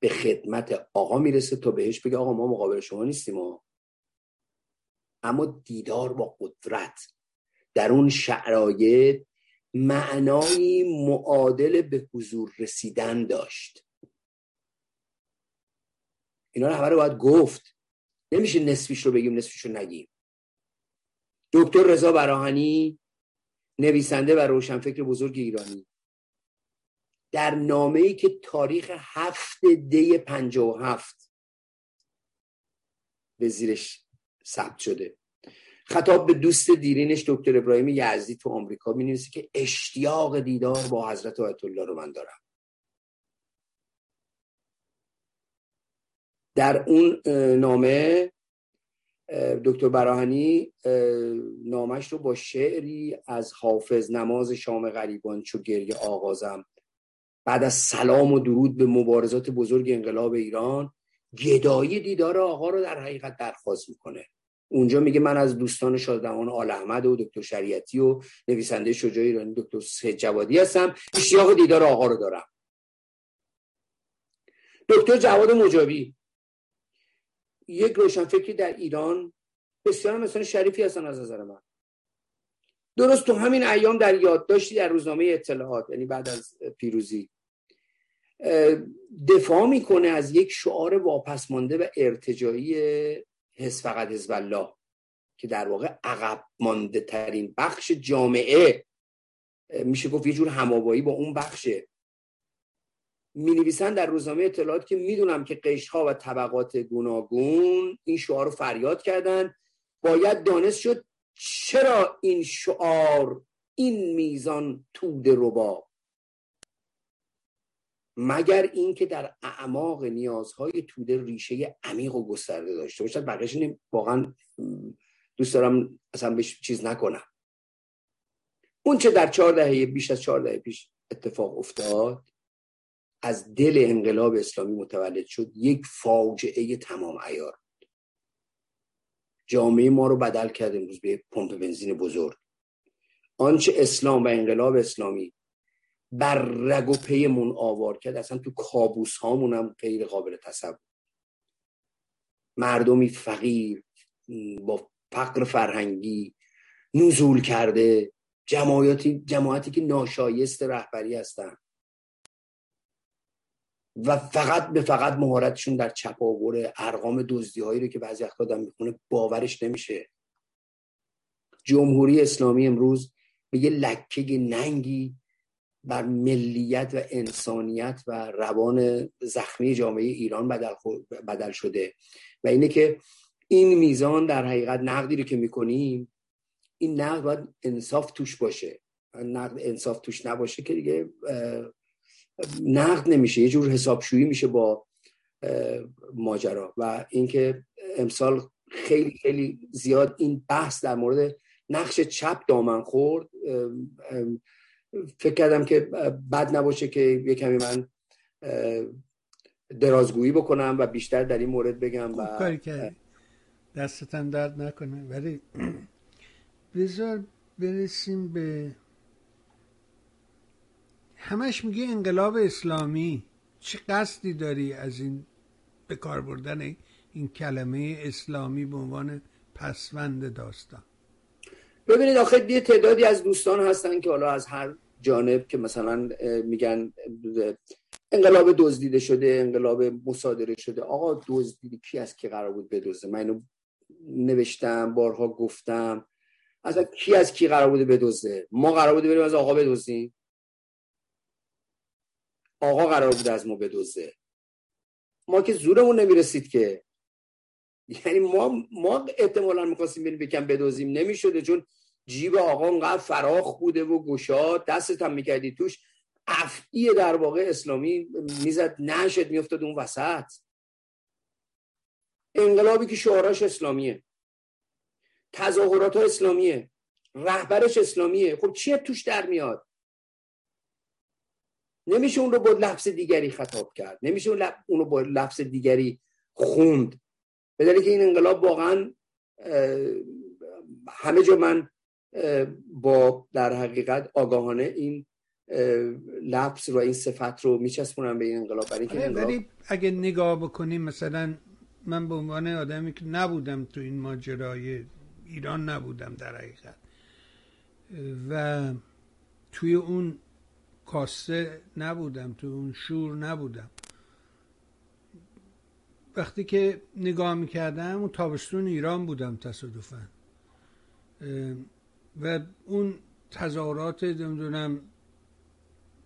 به خدمت آقا می‌رسه تا بهش بگه آقا ما مقابل شما نیستیم ما اما دیدار با قدرت. در اون شرایط معنایی معادل به حضور رسیدن داشت. اینا رو همه باید گفت. نمیشه نصفیش رو بگیم نصفیش رو نگیم. دکتر رضا براهنی نویسنده و روشنفکر بزرگ ایرانی. در نامه ای که تاریخ هفت دی پنجا و هفت به زیرش ثبت شده. خطاب به دوست دیرینش دکتر ابراهیم یزدی تو آمریکا می که اشتیاق دیدار با حضرت آیت الله رو من دارم. در اون نامه دکتر براهنی نامش رو با شعری از حافظ نماز شام غریبان چو گریه آغازم بعد از سلام و درود به مبارزات بزرگ انقلاب ایران گدایی دیدار آقا رو در حقیقت درخواست می‌کنه. اونجا میگه من از دوستان شادمان آل احمد و دکتر شریعتی و نویسنده شجاع ایرانی دکتر سید جوادی هستم. اشتیاق دیدار آقا رو دارم. دکتر جواد مجابی. یک روشنفکری در ایران بسیار مثلا شریفی هستن از نظر من. درست تو همین ایام در یادداشتی در روزنامه اطلاعات یعنی بعد از پیروزی دفاع می‌کنه از یک شعار واپس مانده و ارتجایی حس فقط حزب الله که در واقع عقب مانده ترین بخش جامعه میشه گفت یه جور همابایی با اون بخشه می نویسن در روزنامه اطلاعات که می‌دونم که قشرها و طبقات گوناگون این شعار رو فریاد کردن. باید دانست شد چرا این شعار این میزان تود ربا؟ مگر اینکه در اعماق نیازهای توده ریشه عمیق و گسترده داشته باشد؟ بقیش واقعا دوست دارم اصلا بهش چیز نکنم. اون چه در چهار دهه بیش از چهار دهه پیش اتفاق افتاد از دل انقلاب اسلامی متولد شد یک فاجعه تمام ایار جامعه ما رو بدل کرد امروز به پمپ بنزین بزرگ. آنچه اسلام و انقلاب اسلامی بر رگ و پیمون آوار کرد اصلا تو کابوس هامون هم غیر قابل تصور. مردمی فقیر با فقر فرهنگی نزول کرده جماعتی جماعتی که ناشایست رهبری هستن. و فقط به فقط مهارتشون در چپاور ارقام دزدی هایی رو که بعضی وقت آدم می‌خونه باورش نمیشه. جمهوری اسلامی امروز به یه لکه ننگی بر ملیت و انسانیت و روان زخمی جامعه ایران بدل, بدل شده. و اینه که این میزان در حقیقت نقدی رو که می‌کنیم این نقد باید انصاف توش باشه. نقد انصاف توش نباشه که دیگه نقد نمیشه یه جور حسابشویی میشه با ماجرا. و اینکه امسال خیلی خیلی زیاد این بحث در مورد نقش چپ دامن خورد. فکر کردم که بد نباشه که یه کمی من درازگویی بکنم و بیشتر در این مورد بگم و کاری که دستتم درد نکنه. ولی بذار برسیم به همش میگه انقلاب اسلامی. چه قصدی داری از این به کار بردن این کلمه اسلامی به عنوان پسوند داستان؟ ببینید آخه یه تعدادی از دوستان هستن که حالا از هر جانب که مثلا میگن انقلاب دزدیده شده انقلاب مصادره شده. آقا دزدیده کی از کی قرار بود بدزده؟ من اینو نوشتم بارها گفتم. از کی از کی قرار بوده بدزده؟ ما قرار بوده بریم از آقا بدزدیم؟ آقا قرار بوده از ما بدزده. ما که زورمون نمی‌رسید که. یعنی ما ما احتمالا می‌خواستیم بریم بکن بدوزیم نمی‌شده چون جیب آقا اونقدر فراخ بوده و گشاد. دستت هم می‌کردی توش. افعی در واقع اسلامی می‌زد. نشد میافتاد اون وسط. انقلابی که شعاراش اسلامیه. تظاهرات ها اسلامیه. رهبرش اسلامیه. خب چیه توش در میاد؟ نمیشه اون رو با لفظ دیگری خطاب کرد. نمیشه اون رو با لفظ دیگری خوند. به که این انقلاب واقعا همه جا من با در حقیقت آگاهانه این لفظ و این صفت رو میچسبونم به این انقلاب. برای آره، انقلاب... اگه نگاه بکنیم مثلا من به عنوان آدمی که نبودم تو این ماجرای ایران نبودم در حقیقت. و توی اون کاسه نبودم توی اون شور نبودم وقتی که نگاه می‌کردم اون تابستون ایران بودم تصادفا و اون تظاهرات نمی‌دونم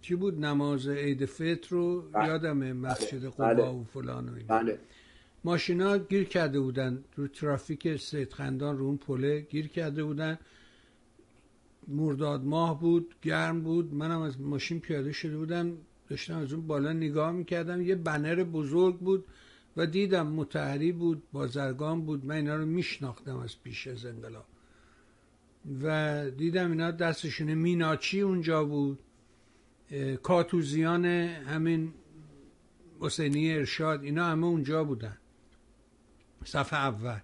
چی بود نماز عید فطر رو بله. یادمه مسجد بله. قبا بله. و فلان و این بله. ماشینا گیر کرده بودن رو ترافیک سید خندان رو اون پله گیر کرده بودن مرداد ماه بود گرم بود. منم از ماشین پیاده شده بودم داشتم از اون بالا نگاه می‌کردم. یه بنر بزرگ بود و دیدم متحری بود بازرگان بود. من اینا رو میشناختم از پیش از انقلاب و دیدم اینا دستشون میناچی اونجا بود. کاتوزیان همین حسینی ارشاد اینا همه اونجا بودن. صفحه اول.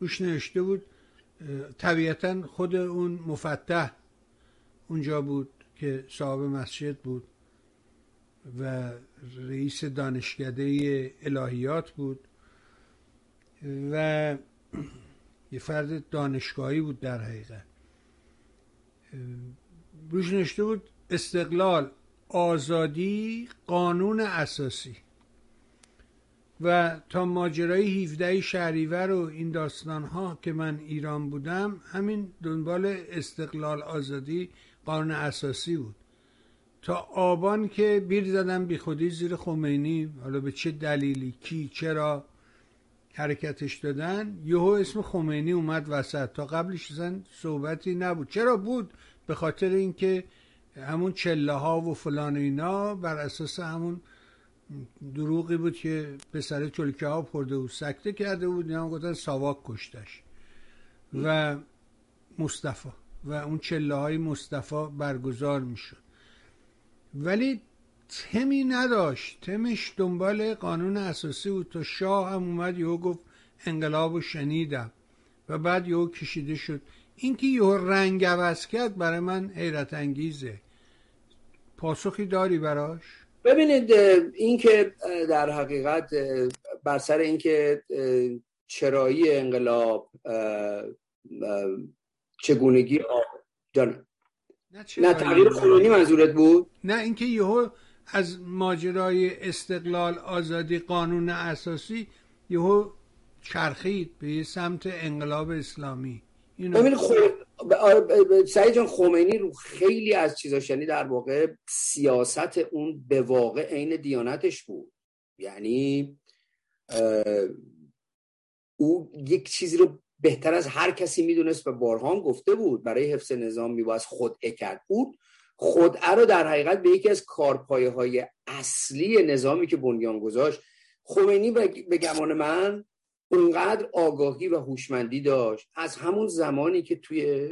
روش نوشته بود طبیعتا خود اون مفتح اونجا بود که صاحب مسجد بود و رئیس دانشکده الهیات بود و یه فرد دانشگاهی بود در حقیقت. روش نشته بود استقلال آزادی قانون اساسی. و تا ماجرای 17 شهریور و این داستان ها که من ایران بودم همین دنبال استقلال آزادی قانون اساسی بود. تا آبان که بیر زدن بی خودی زیر خمینی حالا به چه دلیلی کی چرا حرکتش دادن یهو اسم خمینی اومد وسط. تا قبلش اصلا صحبتی نبود. چرا بود؟ به خاطر اینکه همون چله ها و فلان اینا بر اساس همون دروغی بود که به سر چلکه ها پرده و سکته کرده بود. اینا گفتن ساواک کشتش. و مصطفی. و اون چله های مصطفی برگزار می‌شد. ولی تمی نداشت. تمش دنبال قانون اساسی بود تا شاه هم اومد یهو گفت انقلاب و شنیدم و بعد یهو کشیده شد. اینکه یهو رنگ عوض کرد برای من حیرت انگیزه. پاسخی داری براش؟ ببینید اینکه در حقیقت بر سر اینکه چرایی انقلاب چگونگی جان. نه, تغییر قانونی منظورت بود؟ نه اینکه یهو از ماجرای استقلال آزادی قانون اساسی یهو چرخید به سمت انقلاب اسلامی. اینو... خود سعید جان خمینی رو خیلی از چیزاش یعنی در واقع سیاست اون به واقع عین دیانتش بود. یعنی او یک چیزی رو بهتر از هر کسی می‌دونست و بارهان گفته بود برای حفظ نظام میباید خودعه کرد. بود خودعه رو در حقیقت به یکی از کارپایه های اصلی نظامی که بنیان گذاشت خمینی به گمان من اونقدر آگاهی و هوشمندی داشت. از همون زمانی که توی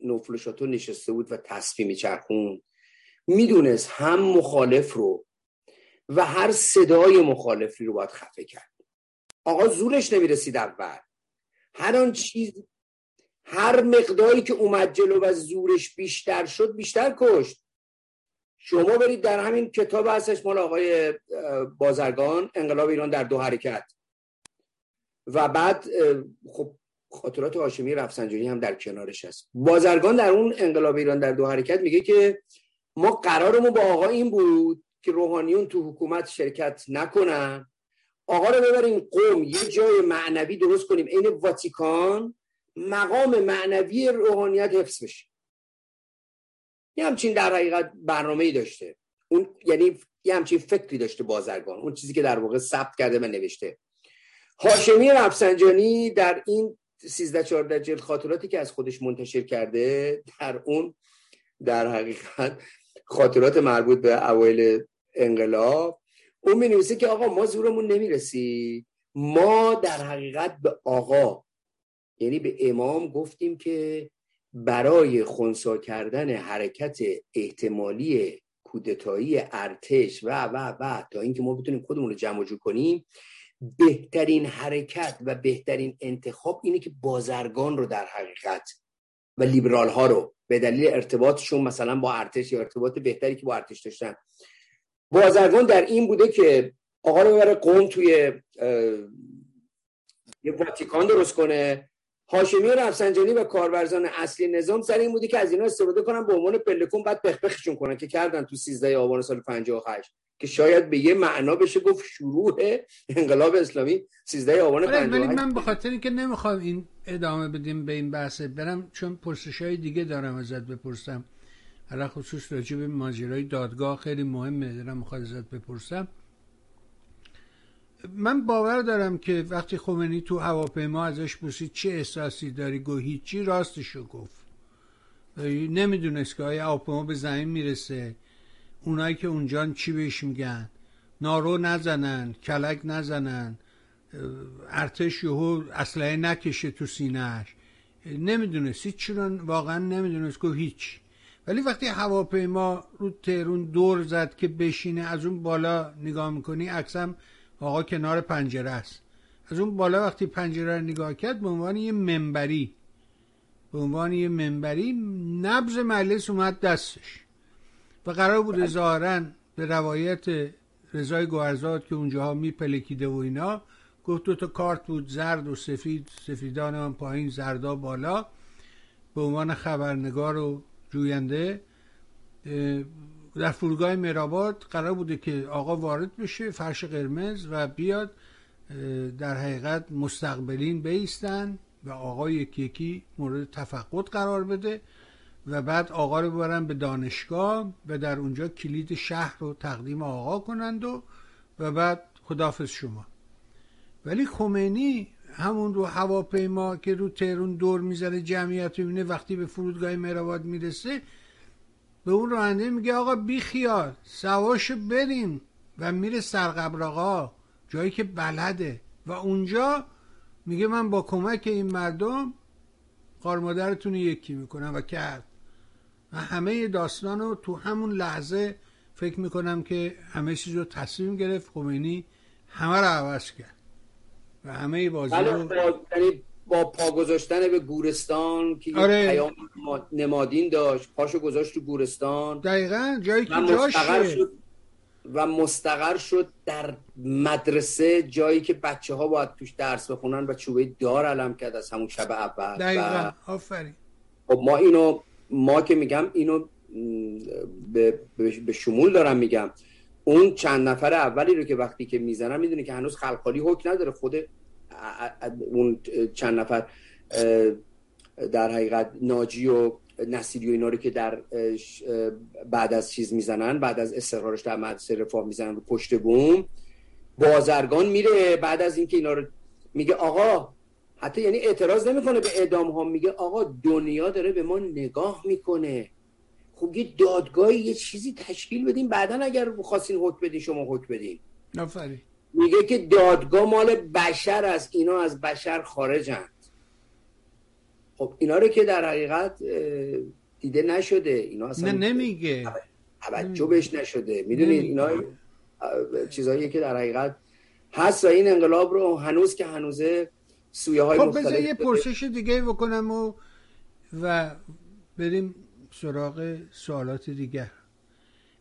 نوفل شاتو نشسته بود و تصفیه میچرخون می‌دونست هم مخالف رو و هر صدای مخالفی رو باید خفه کرد. آقا زورش نمی‌رسید اول. هر آن چیز هر مقداری که اومد جلو و زورش بیشتر شد بیشتر کشت. شما برید در همین کتاب هستش مال آقای بازرگان انقلاب ایران در دو حرکت. و بعد خب خاطرات هاشمی رفسنجانی هم در کنارش هست. بازرگان در اون انقلاب ایران در دو حرکت میگه که ما قرارمون با آقا این بود که روحانیون تو حکومت شرکت نکنن. آقا رو ببریم قوم یه جای معنوی درست کنیم. عین واتیکان مقام معنوی روحانیت حفظ بشه. یه همچین در حقیقت برنامه ای داشته. اون یعنی یه همچین فکری داشته بازرگان. اون چیزی که در واقع ثبت کرده و نوشته. هاشمی رفسنجانی در این 13 14 جلد خاطراتی که از خودش منتشر کرده در اون در حقیقت خاطرات مربوط به اوایل انقلاب اون می نویسه که آقا ما زورمون نمی‌رسی. ما در حقیقت به آقا یعنی به امام گفتیم که برای خونسا کردن حرکت احتمالی کودتایی ارتش و و و تا اینکه ما بتونیم خودمون رو جمع جو کنیم بهترین حرکت و بهترین انتخاب اینه که بازرگان رو در حقیقت و لیبرال ها رو به دلیل ارتباطشون مثلا با ارتش یا ارتباط بهتری که با ارتش داشتن. بازرگان در این بوده که آقا رو ببره قوم توی یه واتیکان درست کنه. هاشمی و رفسنجانی و کارورزان اصلی نظام سر این بودی که از اینا استفاده کنن به عنوان پلکون بعد بخبخشون کنن که کردن تو 13 آبان سال 58 که شاید به یه معنا بشه گفت شروع انقلاب اسلامی 13 آبان 58 ولی من به خاطر اینکه نمی‌خوام این ادامه بدیم به این بحث برم چون پرسش های دیگه دارم ازت بپرسم. حالا خصوص راجع به ماجرای دادگاه خیلی مهمه دارم می‌خواد ازت بپرسم. من باور دارم که وقتی خمینی تو هواپیما ازش پرسید چه احساسی داری گو هیچی راستشو گفت. نمی‌دونست که آیا هواپیما به زمین می‌رسه. اونایی که اونجا چی بهش میگن؟ نارو نزنن کلک نزنن ارتش یهو اسلحه نکشه تو سینهش نمی‌دونست هیچ واقعا نمی‌دونست که هیچ ولی وقتی هواپیما رو تهرون دور زد که بشینه از اون بالا نگاه می‌کنی عکسم آقا کنار پنجره است. از اون بالا وقتی پنجره رو نگاه کرد به عنوان یه منبری به عنوان یه منبری نبز مجلس اومد دستش. و قرار بود ظاهرا به روایت رضای گوهرزاد که اونجاها میپلکیده و اینا گفت دو تا کارت بود زرد و سفید سفیدان من پایین زردا بالا به عنوان خبرنگار و جوینده در فرودگاه مراباد قرار بوده که آقا وارد بشه فرش قرمز و بیاد در حقیقت مستقبلین بیستن و آقا یکی یکی مورد تفقد قرار بده و بعد آقا رو ببرن به دانشگاه و در اونجا کلید شهر رو تقدیم آقا کنند و و بعد خدافز شما. ولی خمینی همون رو هواپیما که رو تهرون دور می‌زنه جمعیت می‌بینه وقتی به فرودگاه مهرآباد می‌رسه به اون راننده میگه آقا بی خیال سواشو بریم و میره سرقبر آقا جایی که بلده. و اونجا میگه من با کمک این مردم قارمادرتون یکی می‌کنم و کرد. و همه داستان رو تو همون لحظه فکر می‌کنم که همه چیز رو تصمیم گرفت خمینی همه رو عوض کرد. و همه بازی بله، رو یعنی با پا گذاشتن به گورستان که آره. پیام نمادین داشت پاشو گذاشت تو گورستان. دقیقا جایی که جاش شد و مستقر شد در مدرسه جایی که بچه ها باید توش درس بخونن و چوبه دار علم کرد از همون شب اول. دقیقا آفرین. خب ما اینو ما که میگم اینو به, به شمول دارم میگم. اون چند نفر اولی رو که وقتی که می‌زنن می‌دونی که هنوز خلقالی حکم نداره. خود اون چند نفر در حقیقت ناجی و نصیری و اینا رو که در بعد از چیز می‌زنن بعد از استقرارش در مدرسه رفاه می‌زنن رو پشت بوم بازرگان میره. بعد از اینکه اینا رو میگه آقا حتی یعنی اعتراض نمی‌کنه به اعدام ها میگه آقا دنیا داره به ما نگاه می‌کنه. خب یه دادگاهی یه چیزی تشکیل بدیم بعدا اگر خواستین حکم بدین شما حکم بدین. میگه که دادگاه مال بشر است اینا از بشر خارجند. خب اینا رو که در حقیقت دیده نشده. اینا اصلا نه نمیگه. توجه بهش نشده. می‌دونید اینا چیزایی که در حقیقت هست و این انقلاب رو هنوز که هنوزه سویه های خب یه پرسش دیگه بکنم و و بریم سراغ سوالات دیگر.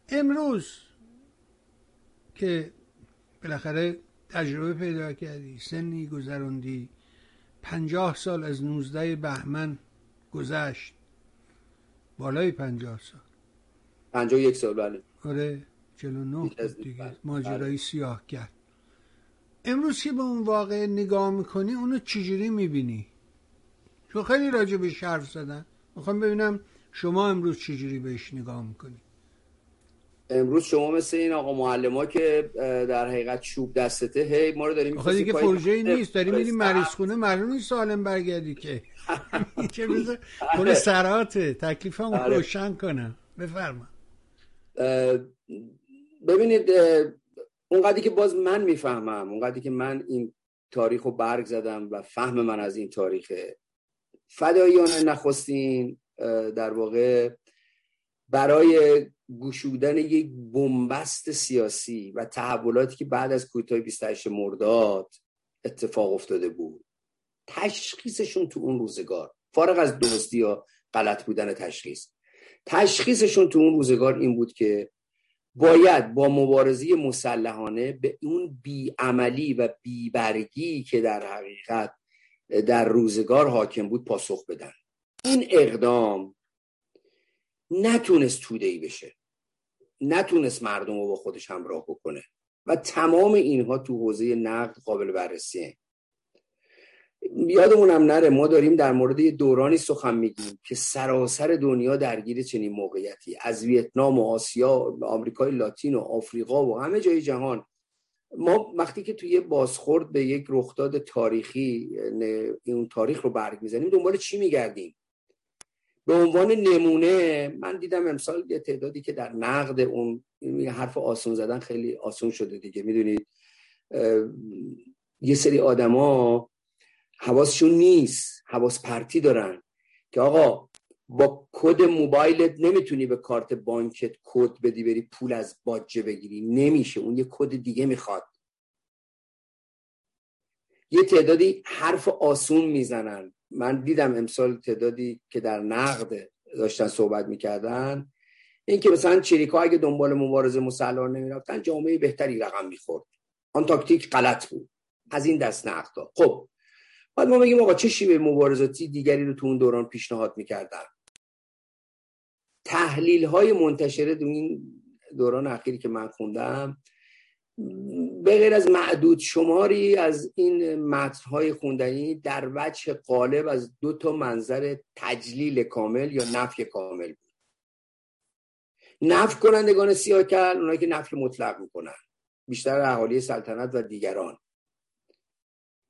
امروز که بالاخره تجربه پیدا کردی سنی گذروندی پنجاه سال از نوزده بهمن گذشت. بالای پنجاه سال. پنجاه یک سال بله. آره چلو نه دیگه. ماجرای سیاه کرد. امروز که به اون واقع نگاه می‌کنی اونو چجوری می‌بینی؟ چون خیلی راجع به حرف زدن. می‌خوام ببینم شما امروز چجوری بهش نگاه می‌کنی؟ امروز شما مثل این آقا معلم ها که در حقیقت چوب دستته هی ما رو داریم آخه دیگه پروژه نیست داریم میریم مریض خونه معلوم سالم برگردی که. که مثل آره. سراته تکلیفمو آره. روشن کنم. بفرما. ببینید اونقدری که باز من می‌فهمم اونقدری که من این تاریخ رو برگ زدم و فهم من از این تاریخه. فدایان نخستین در واقع برای گشودن یک بنبست سیاسی و تحولاتی که بعد از کوتاه 28 مرداد اتفاق افتاده بود. تشخیصشون تو اون روزگار فارغ از درستی یا غلط بودن تشخیص تشخیصشون تو اون روزگار این بود که باید با مبارزه مسلحانه به اون بیعملی و بیبرگی که در حقیقت در روزگار حاکم بود پاسخ بدن. این اقدام نتونست ای بشه. نتونست مردم رو با خودش همراه بکنه. و تمام اینها تو حوزه نقد قابل بررسیه یادمونم نره ما داریم در مورد یه دورانی سخن میگیم که سراسر دنیا درگیر چنین موقعیتی از ویتنام و آسیا آمریکای لاتین و آفریقا و همه جای جهان. ما وقتی که توی بازخورد به یک رخداد تاریخی اون تاریخ رو برگ می‌زنیم دنبال چی میگردیم؟ به عنوان نمونه من دیدم امسال یه تعدادی که در نقد اون حرف آسون زدن خیلی آسون شده دیگه می‌دونید یه سری آدما حواسشون نیست حواس پرتی دارن که آقا با کد موبایلت نمی‌تونی به کارت بانکت کد بدی بری پول از باجه بگیری. نمیشه اون یه کد دیگه می‌خواد. یه تعدادی حرف آسون می‌زنن. من دیدم امسال تعدادی که در نقد داشتن صحبت می‌کردن. این که مثلا چریکا اگه دنبال مبارزه مسلح نمی‌رفتن جامعه بهتری رقم می‌خورد. آن تاکتیک غلط بود. از این دست نقد خب بعد ما بگیم آقا چه شیوه مبارزاتی دیگری رو تو اون دوران پیشنهاد می‌کردن؟ تحلیل های منتشره تو این دوران اخیری که من خوندم به غیر از معدود شماری از این متنهای خوندنی در وجه قالب از دو تا منظر تجلیل کامل یا نفی کامل بود. نفی کنندگان سیاکل اونایی که نفی مطلق می‌کنن. بیشتر اهالی سلطنت و دیگران.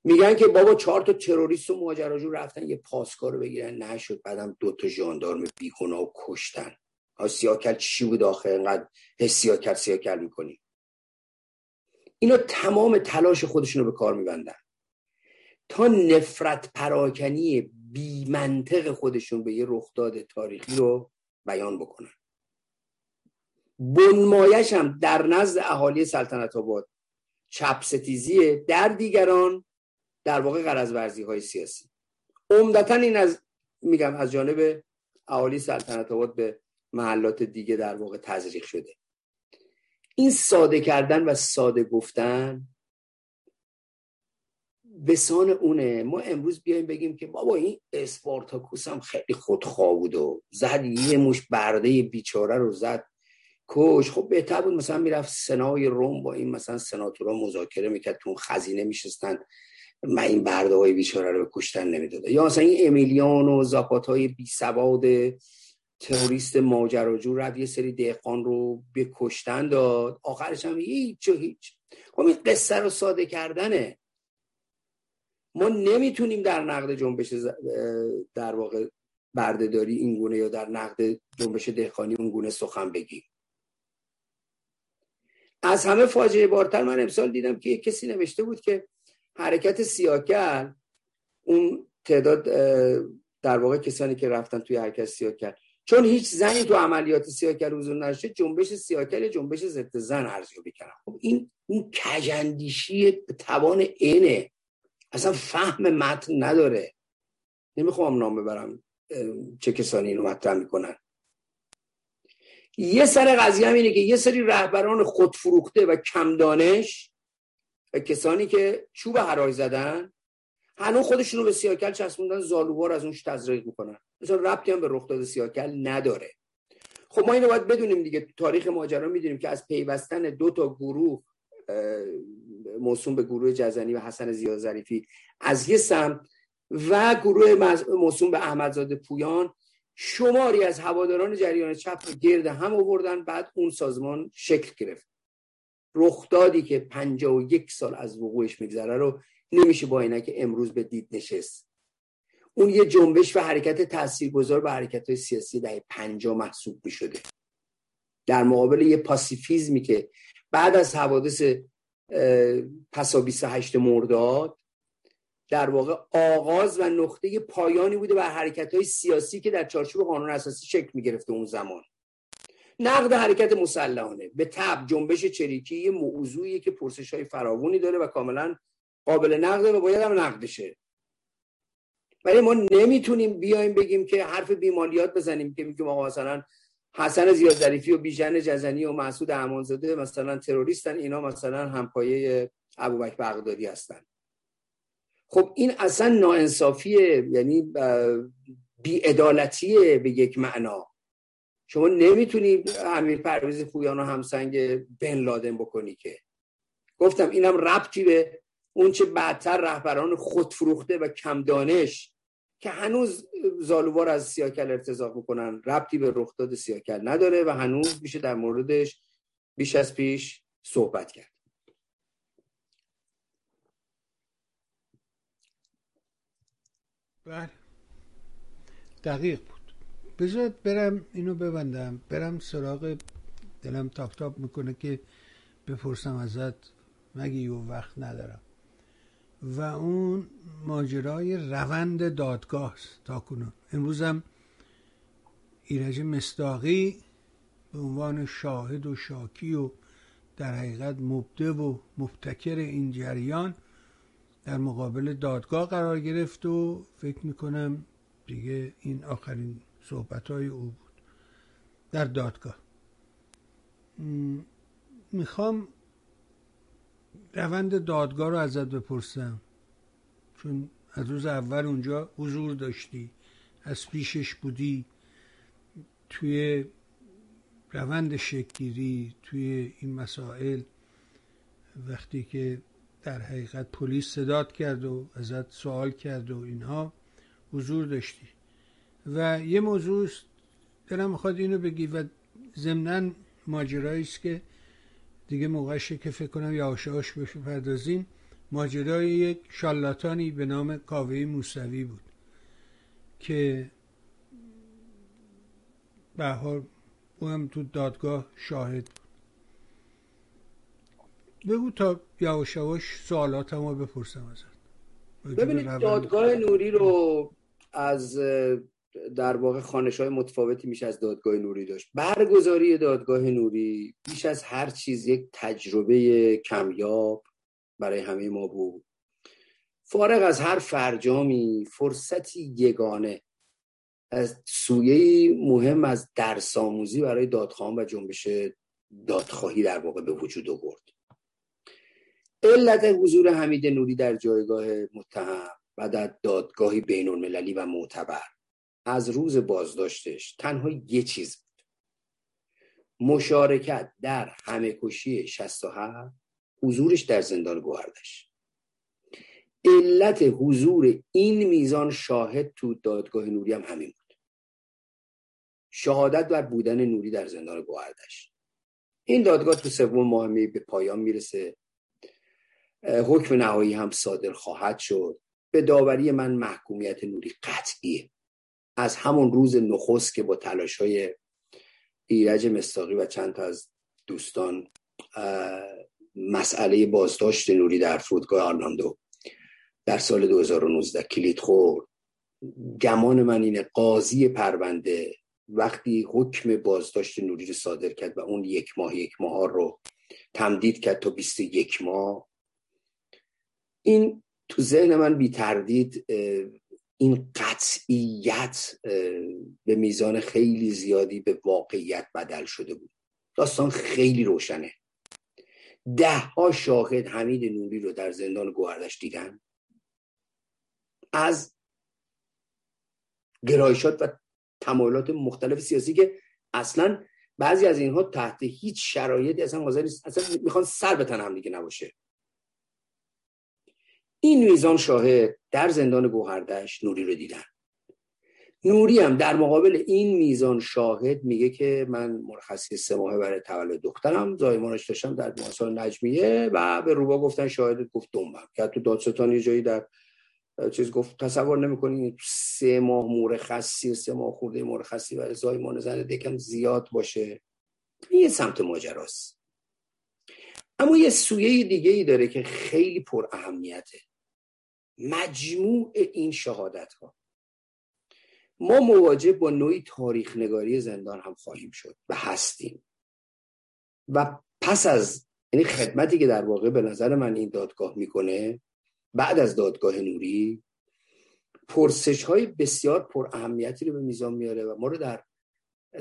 میگن که بابا چهار تا تروریست و ماجراجو رفتن یه پاسکار رو بگیرن. نشد. بعدم دو تا ژاندارم بیگناه و کشتن. سیاکل چی بود آخه؟ اینقدر سیاکل سیاکل می‌کنی. اینا تمام تلاش خودشون رو به کار میبندن. تا نفرت پراکنی بی منطق خودشون به یه رخداد تاریخی رو بیان بکنن. بنمایش هم در نزد اهالی سلطنت آباد چپ ستیزیه در دیگران در واقع قرض های سیاسی. عمدتا این از میگم از جانب اهالی سلطنت آباد به محلات دیگه در واقع تزریق شده. این ساده کردن و ساده گفتن بسان اونه. ما امروز بیایم بگیم که بابا این اسپارتاکوس هم خیلی خودخواه بود و زد یه مش برده بیچاره رو زد کش. خب بهتر بود مثلا می‌رفت سنای روم با این مثلا سناتورا مذاکره می‌کرد تو خزینه میشستن من این برده های بیچاره رو کشتن نمی‌داده یا مثلا این امیلیان و زاپات های بی سواد تروریست ماجراجو رفت یه سری دهقان رو به کشتن داد. آخرش هم هیچ و هیچ. خب این قصه رو ساده کردنه. ما نمی‌تونیم در نقد جنبش در واقع بردهداری این گونه یا در نقد جنبش دهقانی اون گونه سخن بگیم. از همه فاجعه بارتر من امسال دیدم که یک کسی نوشته بود که حرکت سیاکل اون تعداد در واقع کسانی که رفتن توی حرکت سیاکل چون هیچ زنی تو عملیات سیاکل حضور نشه جنبش سیاکل جنبش ضد زن ارزیابی کردن. خب این اون کجندیشی توان اینه اصلا فهم متن نداره. نمی‌خوام نام ببرم چه کسانی اینو مطرح می‌کنن. یه سر قضیه هم اینه که یه سری رهبران خودفروخته و کم دانش و کسانی که چوب هرای زدن هنوز خودشون رو به سیاکل چسبوندن زالوبار از اونش تزریق می‌کنن. مثلا ربطی هم به رخ داده سیاکل نداره. خب ما اینو باید بدونیم دیگه. تاریخ ماجرا می‌دونیم که از پیوستن دو تا گروه موسوم به گروه جزنی و حسن زیاد ظریفی از یه سمت و گروه موسوم به احمدزاده پویان شماری از هواداران جریان چپ رو گرد هم آوردن. بعد اون سازمان شکل گرفت. رخدادی که یک سال از وقوعش میگذره رو نمیشه با اینه که امروز به دید نشست. اون یه جنبش و حرکت تاثیرگذار به حرکت های سیاسی در پنجا محسوب می شده در مقابل یه پاسیفیزمی که بعد از حوادث پسا 28 مرداد در واقع آغاز و نقطه پایانی بوده بر حرکت های سیاسی که در چارچوب قانون اساسی شکل می گرفته اون زمان. نقد حرکت مسلحانه به تب جنبش چریکی یه موضوعیه که پرسش های فراوانی داره و کاملا قابل نقده و باید هم نقدشه ولی ما نمی‌تونیم بیایم بگیم که حرف بیمالیات بزنیم که میگیم آقا مثلا حسن زیاد ظریفی و بیژن جزنی و مسعود امانزاده مثلا تروریستن اینا مثلا همپایه ابوبکر بغدادی هستن. خب این اصلا ناانصافیه یعنی بیعدالتیه به یک معنا. شما نمی‌تونی امیر پرویز پویان و همسنگ بن لادن بکنی که. گفتم اینم ربطی به اون چه بعدتر رهبران خودفروخته و کم دانش که هنوز زالوار از سیاکل ارتزاق می‌کنن ربطی به رخداد سیاکل نداره و هنوز میشه در موردش بیش از پیش صحبت کرد. بله. دقیق بود. بذار برم اینو ببندم. برم سراغ دلم تاپ تاپ می‌کنه که بپرسم ازت. مگه و وقت ندارم؟ و اون ماجرای روند دادگاه تا کنون امروز هم ایرج مستاقی به عنوان شاهد و شاکی و در حقیقت مبده و مبتکر این جریان در مقابل دادگاه قرار گرفت و فکر می‌کنم دیگه این آخرین صحبت های او بود. در دادگاه. می‌خوام روند دادگاه رو ازت بپرسم. چون از روز اول اونجا حضور داشتی از پیشش بودی توی روند شکگیری توی این مسائل وقتی که در حقیقت پلیس صداد کرد و ازت سوال کرد و اینها حضور داشتی. و یه موضوع دلم می‌خواد اینو بگی و ضمنا ماجرایی است که دیگه موقعشه که فکر کنم یواشاش بشه پردازیم ماجرای یک شالاتانی به نام کاوه موسوی بود که به حال او هم تو دادگاه شاهد بود. بگو تا یواش یواش سوالات بپرسم ازت. ببینید دادگاه نوری رو از در واقع خانش های متفاوتی میشه از دادگاه نوری داشت. برگزاری دادگاه نوری بیش از هر چیز یک تجربه کمیاب برای همه ما بود. فارغ از هر فرجامی فرصتی یگانه از سویه مهم از درس آموزی برای دادخواهان و جنبش دادخواهی در واقع به وجود آورد. علت حضور حمید نوری در جایگاه متهم و در دادگاهی بین المللی و معتبر. از روز بازداشتش تنها یه چیز بود. مشارکت در همه کشی 67 حضورش در زندان گوهردش. علت حضور این میزان شاهد تو دادگاه نوری هم همین بود. شهادت بر بودن نوری در زندان گوهردش. این دادگاه تو سوم ماه به پایان می‌رسه. حکم نهایی هم صادر خواهد شد. به داوری من محکومیت نوری قطعیه. از همون روز نخست که با تلاش های ایرج مستاقی و چند تا از دوستان مسئله بازداشت نوری در فرودگاه آرلاندو در سال 2019 کلید خورد. گمان من اینه قاضی پرونده وقتی حکم بازداشت نوری رو صادر کرد و اون یک ماه یک ماه رو تمدید کرد تا 21 ماه این تو ذهن من بی تردید این قطعیت به میزان خیلی زیادی به واقعیت بدل شده بود. داستان خیلی روشنه. ده ها شاهد حمید نوری رو در زندان گوهردش دیدن. از گرایشات و تمایلات مختلف سیاسی که اصلا بعضی از اینها تحت هیچ شرایطی اصلا حاضر اصلا می‌خوان سر به هم دیگه نباشه. این میزان شاهد در زندان گوهردش نوری رو دیدن. نوری هم در مقابل این میزان شاهد میگه که من مرخصی سه ماهه برای تولد دخترم. زایمانش داشتم در بیمارستان نجمیه و به روبا گفتن شاهد گفت دنبم. که تو دادستان یه جایی در چیز گفت تصور نمی‌کنین سه ماه مرخصی سه ماه خورده مرخصی برای زایمان زن دکم زیاد باشه؟ این سمت ماجراست. اما یه سویه دیگه ای داره که خیلی پر اهمیته. مجموع این شهادت ها ما مواجه با نوعی تاریخ نگاری زندان هم خواهیم شد و هستیم. و پس از یعنی خدمتی که در واقع به نظر من این دادگاه می‌کنه بعد از دادگاه نوری پرسش های بسیار پر اهمیتی رو به میزان میاره و ما رو در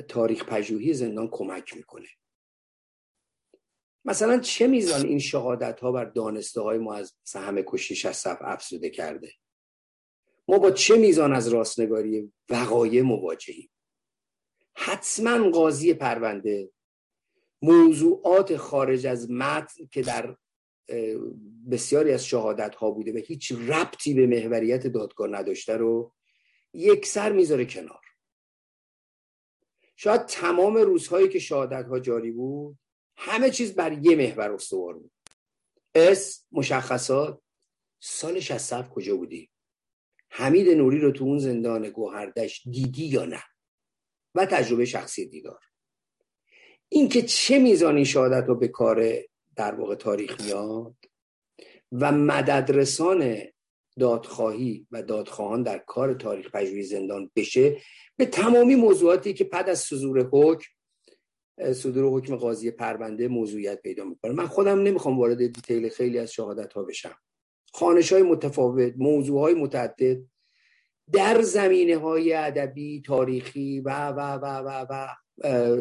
تاریخ پژوهی زندان کمک می‌کنه. مثلا چه میزان این شهادت ها بر دانسته های ما از سهم کشی از افسوده کرده؟ ما با چه میزان از راستنگاری وقایع مواجهیم؟ حتما قاضی پرونده موضوعات خارج از متن که در بسیاری از شهادت ها بوده و هیچ ربطی به محوریت دادگاه نداشته رو یک سر می‌ذاره کنار. شاید تمام روزهایی که شهادت ها جاری بود همه چیز بر یه محور استوار بود. اس مشخصات سال 67 کجا بودی؟ حمید نوری رو تو اون زندان گوهردش دیدی یا نه؟ و تجربه شخصی دیدار. اینکه چه میزان این شهادت رو به کار در واقع تاریخ میاد و مددرسان دادخواهی و دادخواهان در کار تاریخ پژوهی زندان بشه به تمامی موضوعاتی که پد از صدور حکم صدور حکم قاضی پرونده موضوعیت پیدا می‌کنه. من خودم نمی‌خوام وارد دیتیل خیلی از شهادت ها بشم. خانش های متفاوت موضوع های متعدد در زمینه های ادبی تاریخی و و و و و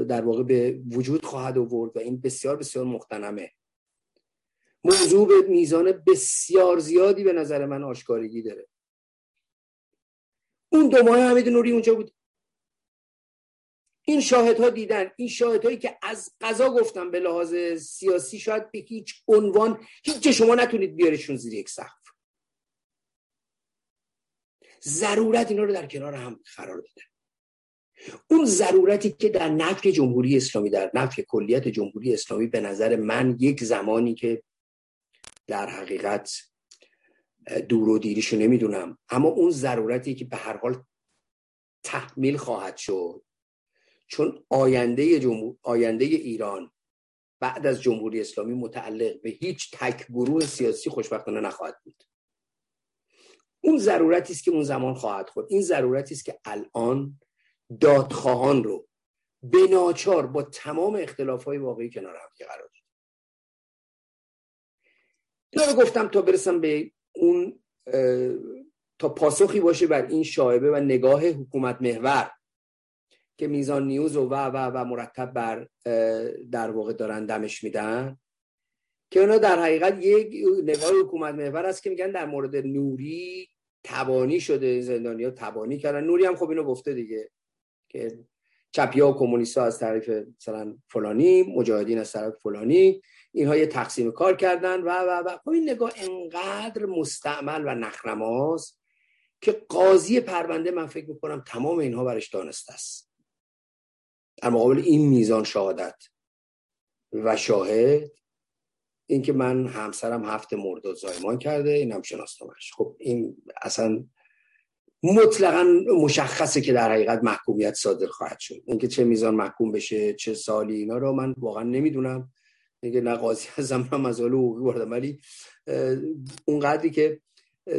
در واقع به وجود خواهد آورد و این بسیار بسیار مختنمه موضوع به میزان بسیار زیادی به نظر من آشکارگی داره. اون دو ماه حمید نوری اونجا بود. این شاهدها دیدن این شاهدهایی که از قضا گفتم به لحاظ سیاسی شاید به هیچ عنوان هیچ شما نتونید بیارشون زیر یک سقف. ضرورت اینا رو در کنار هم قرار بده اون ضرورتی که در نفی جمهوری اسلامی در نفی کلیت جمهوری اسلامی به نظر من یک زمانی که در حقیقت دور و دیریشو نمی‌دونم اما اون ضرورتی که به هر حال تحمیل خواهد شد چون آینده, جمهور... آینده ایران بعد از جمهوری اسلامی متعلق به هیچ تک گروه سیاسی خوشبختانه نخواهد بود. اون ضرورتی است که اون زمان خواهد خود این ضرورتی است که الان دادخواهان رو به ناچار با تمام اختلاف های واقعی کنار هم قرار داد اینا رو گفتم تا برسم به اون تا پاسخی باشه بر این شایبه و نگاه حکومت محور. که میزان نیوز و و و مرتب بر در واقع دارن دمش میدن. که اونا در حقیقت یک نگاه حکومت محور است که میگن در مورد نوری تبانی شده زندانی ها تبانی کردن. نوری هم خب اینو گفته دیگه که چپی ها و کمونیست ها از طرف مثلا فلانی مجاهدین از طرف فلانی اینها یه تقسیم کار کردن و و و. خب این نگاه انقدر مستعمل و نخنماست که قاضی پرونده من فکر می‌کنم تمام اینها برش دانسته است. در مقابل این میزان شهادت و شاهد اینکه من همسرم هفته مرداد زایمان کرده اینم شناسنامش خب این اصلا مطلقا مشخصه که در حقیقت محکومیت صادر خواهد شد. اینکه چه میزان محکوم بشه چه سالی اینا رو من واقعا نمی‌دونم. اینکه نه قاضی هم مسائل حقوقی بردم. ولی اون قدری که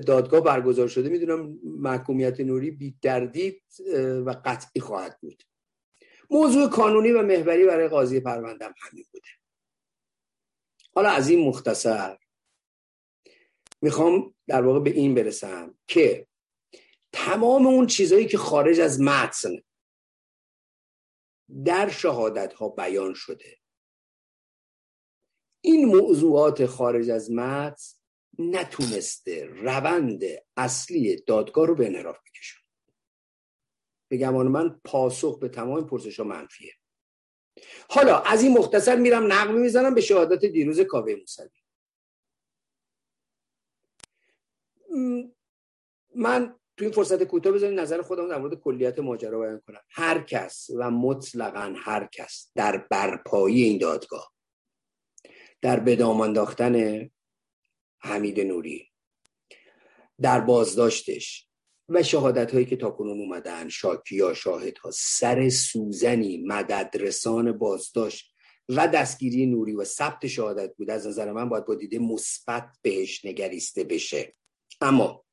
دادگاه برگزار شده می‌دونم محکومیت نوری بی دردید و قطعی خواهد بود. موضوع کانونی و محوری برای قاضی پروندم همین بوده. حالا از این مختصر می‌خوام در واقع به این برسم که تمام اون چیزهایی که خارج از متن در شهادت ها بیان شده این موضوعات خارج از متن نتونسته روند اصلی دادگاه رو به انحراف بکشن به گمان من پاسخ به تمام پرسش ها منفیه. حالا از این مختصر میرم نقل می‌زنم به شهادت دیروز کاوه موسوی. من تو این فرصت کوتاه بذارید نظر خودم در مورد کلیت ماجرا بیان کنم. هر کس و مطلقا هر کس در برپایی این دادگاه در بدام انداختن حمید نوری در بازداشتش و شهادت هایی که تاکنون اومدن شاهد ها سر سوزنی مددرسان بازداشت و دستگیری نوری و ثبت شهادت بود. از نظر من باید با دیده مثبت بهش نگریسته بشه. اما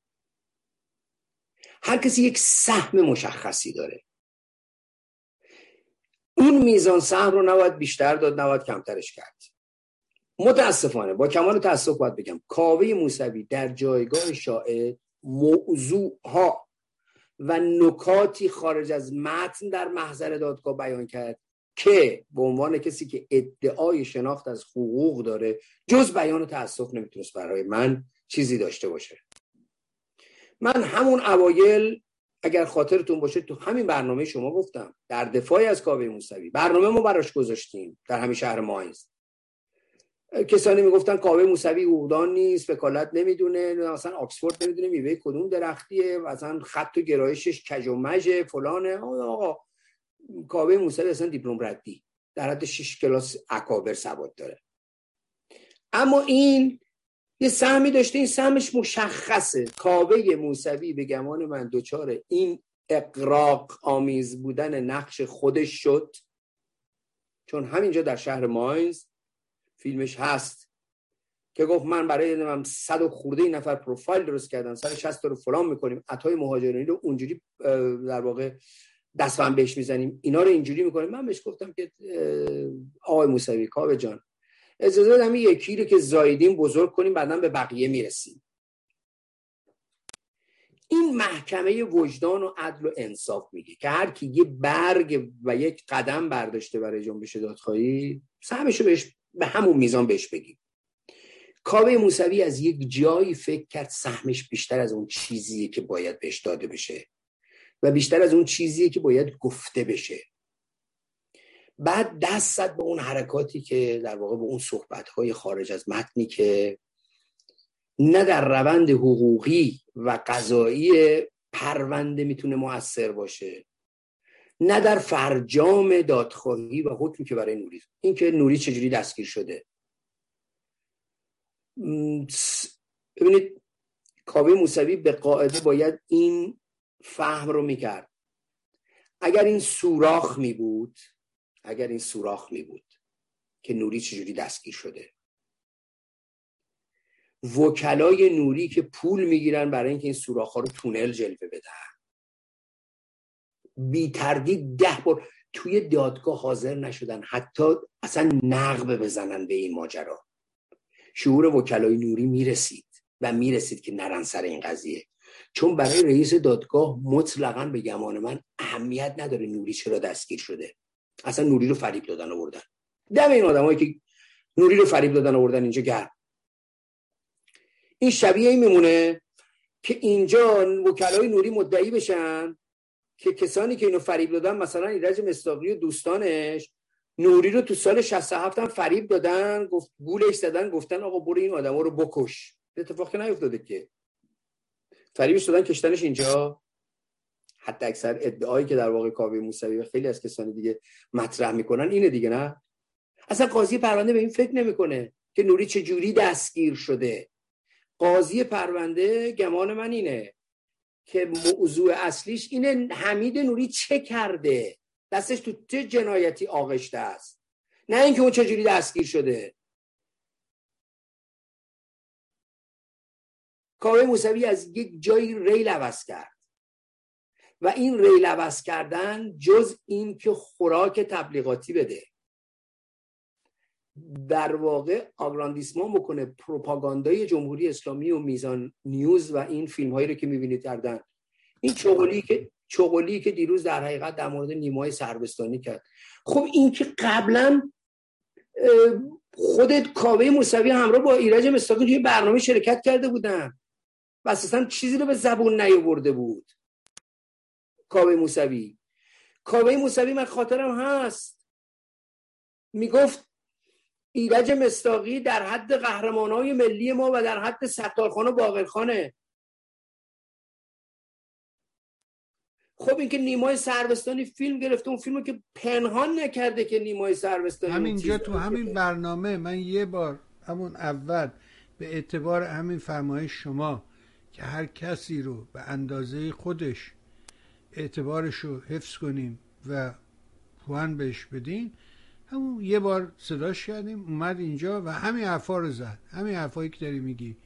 هر کسی یک سهم مشخصی داره. اون میزان سهم رو نباید بیشتر داد نباید کمترش کرد. متاسفانه با کمال تاسف باید بگم کاوه موسوی در جایگاه شاعر موضوع ها و نکاتی خارج از متن در محضر دادگاه بیان کرد که به عنوان کسی که ادعای شناخت از حقوق داره جز بیان تاسف نمی‌تونست برای من چیزی داشته باشه. من همون اوایل اگر خاطرتون باشه تو همین برنامه شما گفتم در دفاعی از کاوه موسوی. برنامه ما براش گذاشتیم در همین شهر ماینز. کسانی می‌گفتن کاوه موسوی اوغدان نیست وکالت نمی‌دونه اصلا آکسفورد نمی‌دونه میوه کدوم درختیه اصلا خط و گرایشش کج و مجه فلانه. آقا کاوه موسوی اصلا دیپلم ردی. در حد 6 کلاس اکابر سواد داره. اما این یه سهمی داشته این سهمش مشخصه. کاوه موسوی به گمان من دوچار این اقراق آمیز بودن نقش خودش شد. چون همینجا در شهر ماینز فیلمش هست. که گفت من برای من صد و خورده نفر پروفایل درست کردم سر 60 رو فلان می‌کنیم. عطای مهاجرانی رو اونجوری در واقع دستم بهش می‌زنیم. اینا رو اینجوری می‌کنیم. من بهش گفتم که آقای موسوی کاوه جان اجازه بدم یکی رو که زایدین بزرگ کنیم بعدا به بقیه می‌رسیم. این محکمه وجدان و عدل و انصاف میگه که هر کی یه برگ و یک قدم برداشته برای جنبش دادخواهی سهمشو بهش به همون میزان بهش بگیم. کاوه موسوی از یک جایی فکر کرد سهمش بیشتر از اون چیزیه که باید بهش داده بشه و بیشتر از اون چیزیه که باید گفته بشه. بعد دست زد به اون حرکاتی که در واقع به اون صحبت خارج از متنی که نه در روند حقوقی و قضایی پرونده می‌تونه موثر باشه نه در فرجام دادخواهی و حکمی که برای نوری اینکه نوری چجوری دستگیر شده. ببینید کاوه موسوی به قاعده باید این فهم رو می‌کرد. اگر این سوراخ می بود اگر این سوراخ می بود که نوری چجوری دستگیر شده. وکلای نوری که پول می‌گیرن برای اینکه این سوراخ ها رو تونل جلوه بدن. بی تردید ده بار توی دادگاه حاضر نشدن حتی اصلا نقب بزنن به این ماجرا. شعور وکلای نوری می‌رسید و می‌رسید که نرن سر این قضیه. چون برای رئیس دادگاه مطلقا به گمان من اهمیت نداره نوری چرا دستگیر شده. اصلا نوری رو فریب دادن آوردن. دم این آدمایی که نوری رو فریب دادن آوردن اینجا گرم. این شبیه این میمونه که اینجا وکلای نوری مدعی بشن که کسانی که اینو فریب دادن مثلا ایرج مستاقی و دوستانش نوری رو تو سال 67 هم فریب دادن گفت گولش زدن گفتن آقا برو این آدم رو بکش. اتفاق که نیفتاده که. فریبش دادن کشتنش اینجا. حتی اکثر ادعایی که در واقع کاوه موسوی و خیلی از کسانی دیگه مطرح می‌کنن اینه دیگه نه؟ اصلا قاضی پرونده به این فکر نمی‌کنه که نوری چه جوری دستگیر شده. قاضی پرونده گمان من اینه. که موضوع اصلیش اینه حمید نوری چه کرده؟ دستش تو چه جنایتی آغشته است؟ نه اینکه اون چجوری دستگیر شده. کاوه موسوی از یک جایی ریل عوض کرد. و این ریل عوض کردن جز این که خوراک تبلیغاتی بده. در واقع آگراندیسمان بکنه پروپاگاندای جمهوری اسلامی و میزان نیوز و این فیلم هایی رو که می‌بینید کردن این چغلی که چغلی که دیروز در حقیقت در مورد نیمای سربستانی کرد. خب این که قبلا خودت کاوه موسوی همراه با ایرج مستاقی توی برنامه شرکت کرده بودن و اساسا چیزی رو به زبون نیاورده بود. کاوه موسوی. کاوه موسوی من خاطرم هست. می‌گفت ایرج مستاقی در حد قهرمانای ملی ما و در حد ستارخان و باقرخانه خب اینکه نیمای سربستانی فیلم گرفته اون فیلمو که پنهان نکرده که نیمای سربستانی همینجا تو همین برنامه من یه بار همون اول به اعتبار همین فرمایش شما که هر کسی رو به اندازه خودش اعتبارش رو حفظ کنیم و پوان بهش بدیم همون یه بار صداش کردیم اومد اینجا و همین حرفا رو زد. همین حرفایی که داری میگی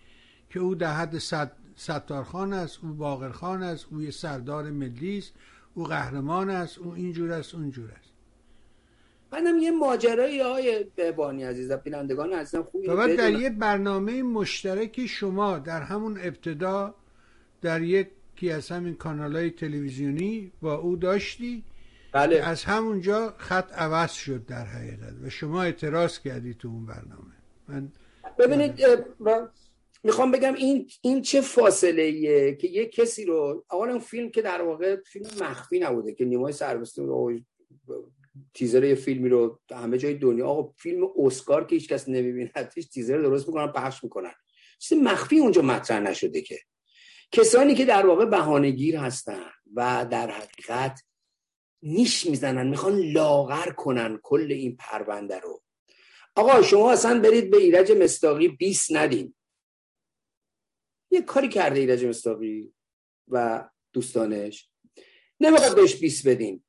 که او در حد ستارخان است او باقرخان است او یه سردار ملی است او قهرمان است او اینجور است اونجور است. منم یه ماجرایی های بهبانی عزیز بینندگان عزیزم خوبی و در یه برنامه مشترکی شما در همون ابتدا در یکی از همین کانال های تلویزیونی با او داشتی بله. از همونجا خط عوض شد در حقیقت و شما اعتراض کردی تو اون برنامه. من ببینید می‌خوام بگم این این چه فاصله ایه که یه کسی رو اولا فیلم که در واقع فیلم مخفی نبوده که نیمای سربستون رو تیزر یه فیلمی رو همه جای دنیا آقا فیلم اسکار که هیچ کس نمی‌بیند هیچ تیزر درست می‌کنن پخش می‌کنن. چیز مخفی اونجا مطرح نشده که. کسانی که در واقع بهانهگیر هستن و در حقیقت نیش می‌زنن می‌خوان لاغر کنن کل این پرونده رو. آقا شما اصلا برید به ایرج مستاقی 20 ندین. یه کاری کرده ایرج مستاقی و دوستانش. نمی‌خواد بهش 20 بدین.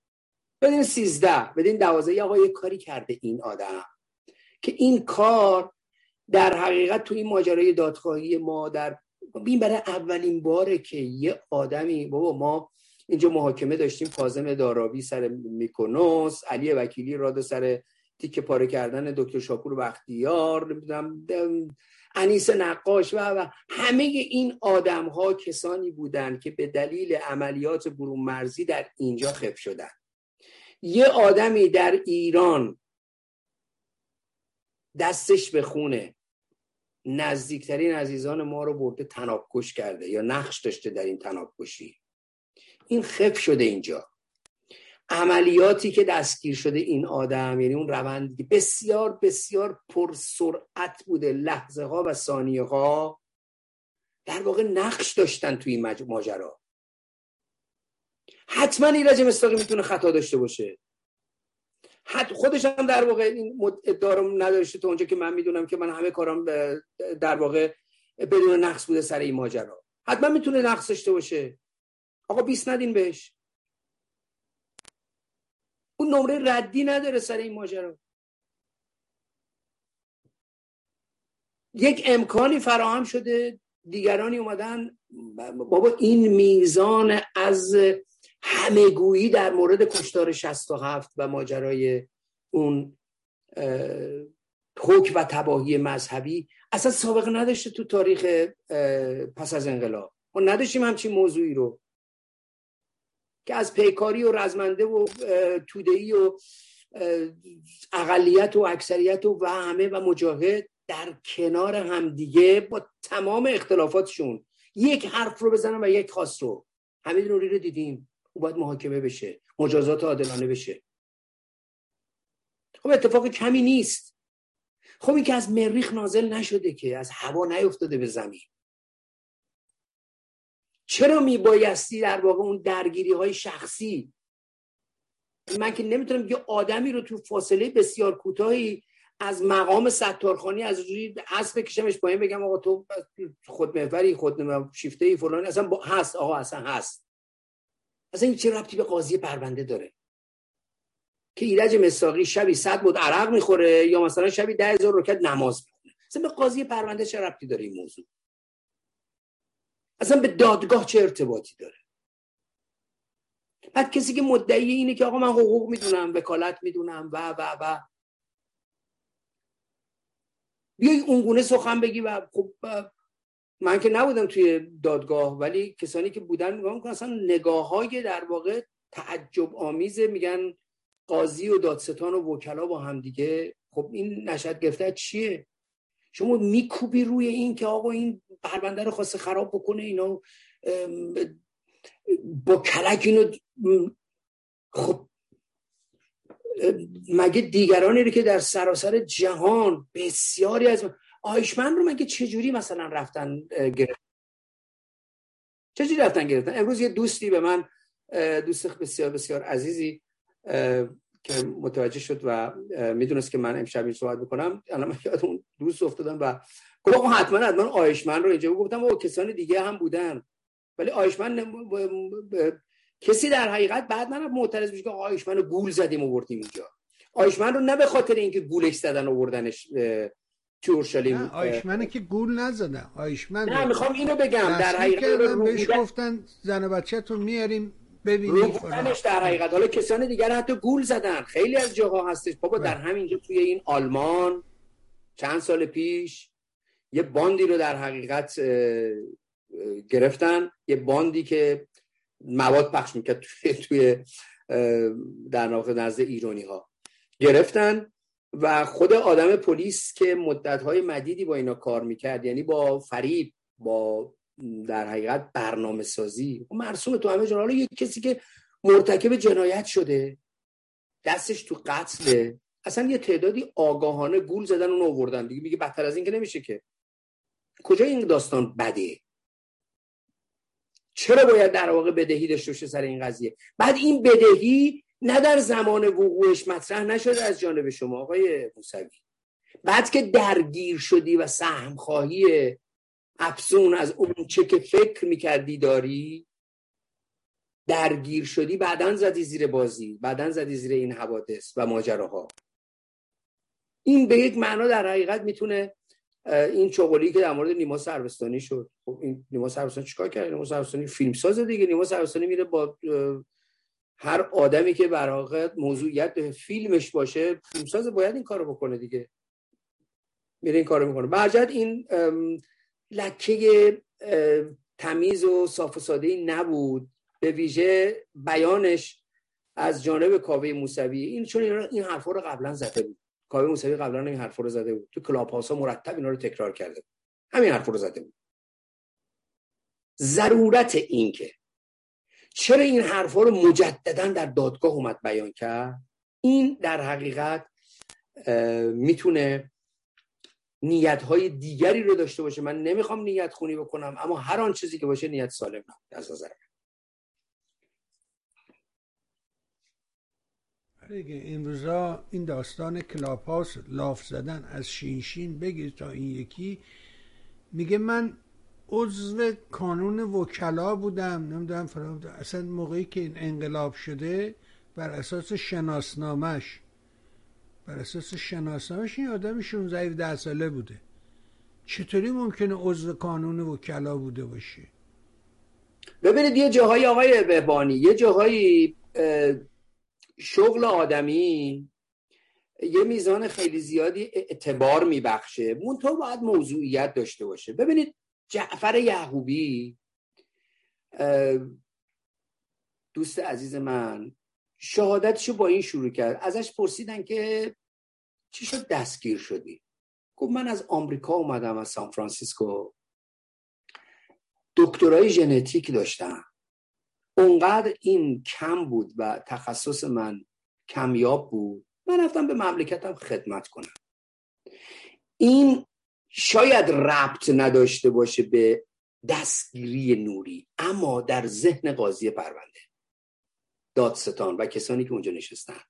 بدین 13 بدین 12 آقا یه کاری کرده این آدم که این کار در حقیقت تو این ماجرای دادخواهی ما در این برای اولین باره که یه آدمی بابا ما اینجا محاکمه داشتیم کاظم دارابی سر میکنوس علی وکیلی راد سر تیکه پاره کردن دکتر شاپور بختیار نمی‌دونم انیس نقاش و, و همه این آدم ها کسانی بودند که به دلیل عملیات برون مرزی در اینجا خف شدن. یه آدمی در ایران دستش به خونه نزدیکترین عزیزان ما رو برده تنابکش کرده یا نقش داشته در این تنابکشی. این خف شده اینجا. عملیاتی که دستگیر شده این آدم یعنی اون روند بسیار بسیار پرسرعت بوده لحظه ها و ثانیه ها در واقع نقش داشتن توی این ماجرا. حتما ایرج مستاقی می‌تونه خطا داشته باشه. حتی خودش هم در واقع این ادعا نداشته تا اونجا که من می‌دونم که من همه کارم در واقع بدون نقص بوده سر این ماجرا. حتما می‌تونه نقص داشته باشه. آقا 20 ندین بهش. اون نمره ردی نداره سر این ماجرا. یک امکانی فراهم شده دیگرانی اومدن. بابا این میزان از همهگویی در مورد کشتار 67 و ماجرای اون حکم و تباهی مذهبی اصلا سابقه نداشته تو تاریخ پس از انقلاب. ما نداشتیم همچین موضوعی رو. که از پیکاری و رزمنده و تودهی و اقلیت و اکثریت و, و همه و مجاهد در کنار همدیگه با تمام اختلافاتشون یک حرف رو بزنن و یک خاص رو. حمید نوری رو دیدیم. او باید محاکمه بشه. مجازات عادلانه بشه. خب اتفاق کمی نیست. خب این که از مریخ نازل نشده که از هوا نیفتاده به زمین. چرا میبایستی در واقع اون درگیری های شخصی؟ من که نمی‌تونم یه آدمی رو تو فاصله بسیار کوتاهی از مقام ستارخانی از روی اسب بکشمش پایین بگم آقا تو خود محوری خود شیفته ای فلان اصلا هست آقا اصلا هست. اصلا این چه ربطی به قاضی پرونده داره؟ که ایرج مساقی شبی صد بود عرق می‌خوره یا مثلا شبی ده هزار رکت نماز می‌خونه؟ اصلا به قاضی پرونده چه ربطی داره این موضوع؟ اصلا به دادگاه چه ارتباطی داره؟ بعد کسی که مدعی اینه که آقا من حقوق می‌دونم وکالت می‌دونم و و و. بیای اونگونه سخن بگی و خب من که نبودم توی دادگاه ولی کسانی که بودن نگاه می‌کنن اصلا نگاه های در واقع تعجب آمیزه میگن قاضی و دادستان و وکلا با هم دیگه. خب این نشد گرفته چیه؟ شما میکوبی روی این که آقا این پرونده رو خواسته خراب بکنه اینا با کلک اینو خب مگه دیگرانی رو که در سراسر جهان بسیاری از آیشمن رو مگه چجوری مثلا رفتن گرفتن؟ چجوری رفتن گرفتن؟ امروز یه دوستی به من دوست بسیار بسیار عزیزی که متوجه شد و می‌دونست که من امشب این صحبت بکنم. الان من یاد اون دوست افتادم و گفت آقا حتما حتما آیشمن رو اینجا گفتم او کسان دیگه هم بودن. ولی آیشمن کسی در حقیقت بعد من معترض میشه که آیشمن رو گول زدیم آوردیم اینجا. آیشمن رو نه به خاطر اینکه گولش زدن آوردنش تو اورشلیم آیشمنه که گول نزدن آیشمن نه می‌خوام اینو بگم. در حقیقت بهش گفتن زن و بچه‌تون میاریم ببینید در حقیقت. حالا کسان دیگر حتی گول زدن. خیلی از جاها هستش. بابا در بله. همینجا توی این آلمان چند سال پیش یه باندی رو در حقیقت گرفتن. یه باندی که مواد پخش می‌کرد توی, توی در واقع نزد ایرانی ها گرفتن و خود آدم پلیس که مدت های مدیدی با اینا کار می‌کرد یعنی با فریب با در حقیقت برنامه سازی خب مرسوم تو همه حالا یک کسی که مرتکب جنایت شده دستش تو قتله اصلا یه تعدادی آگاهانه گول زدن اون آوردن دیگه میگه بدتر از این که نمیشه که. کجا این داستان بده چرا باید در واقع بدهی داشته باشه سر این قضیه؟ بعد این بدهی نه در زمان وقوعش مطرح نشده از جانب شما آقای موسوی. بعد که درگیر شدی و سهم خواهی افزون از اون چه که فکر می‌کردی داری درگیر شدی بعدا زدی زیر بازی بعدا زدی زیر این حوادث و ماجراها. این به یک معنا در حقیقت می‌تونه این چغلی که در مورد نیما سروستانی شد. خب این نیما سروستانی چیکار کرد؟ نیما سروستانی فیلم ساز دیگه. نیما سروستانی میره با هر آدمی که بر موضوعیت فیلمش باشه فیلمساز باید این کارو بکنه دیگه. میره این کارو می‌کنه. برجت این لکه تمیز و صاف و ساده نبود. به ویژه بیانش از جانب کاوه موسوی. این چون این حرفا رو قبلا زده بود. کاوه موسوی قبلا این حرفا رو زده بود. تو کلاب ها مرتب اینا رو تکرار کرده بود. همین حرفا رو زده بود. ضرورت این که چرا این حرفا رو مجددا در دادگاه اومد بیان کرد؟ این در حقیقت می‌تونه نیت های دیگری رو داشته باشه. من نمی‌خوام نیت خونی بکنم اما هر آن چیزی که باشه نیت سالم از نظر این روزا این داستان کلاپاس لاف زدن از شینشین بگیر تا این یکی. میگه من عضو کانون وکلا بودم نمی‌دونم فرام اصلا موقعی که این انقلاب شده بر اساس شناسنامش بر اساس شناسنامش این آدم 16 ده ساله بوده. چطوری ممکنه عضو کانون وکلا بوده باشه؟ ببینید یه جاهای آقای بهبانی یه جاهایی شغل آدمی یه میزان خیلی زیادی اعتبار میبخشه. منتها باید موضوعیت داشته باشه. ببینید جعفر یعقوبی دوست عزیز من شهادتشو با این شروع کرد. ازش پرسیدن که چی شد؟ دستگیر شدی. گفت من از آمریکا اومدم از سان فرانسیسکو. دکترای ژنتیک داشتم. اونقدر این کم بود و تخصص من کمیاب بود من رفتم به مملکتم خدمت کنم. این شاید ربط نداشته باشه به دستگیری نوری اما در ذهن قاضی پرونده. دادستان و کسانی که اونجا نشستن.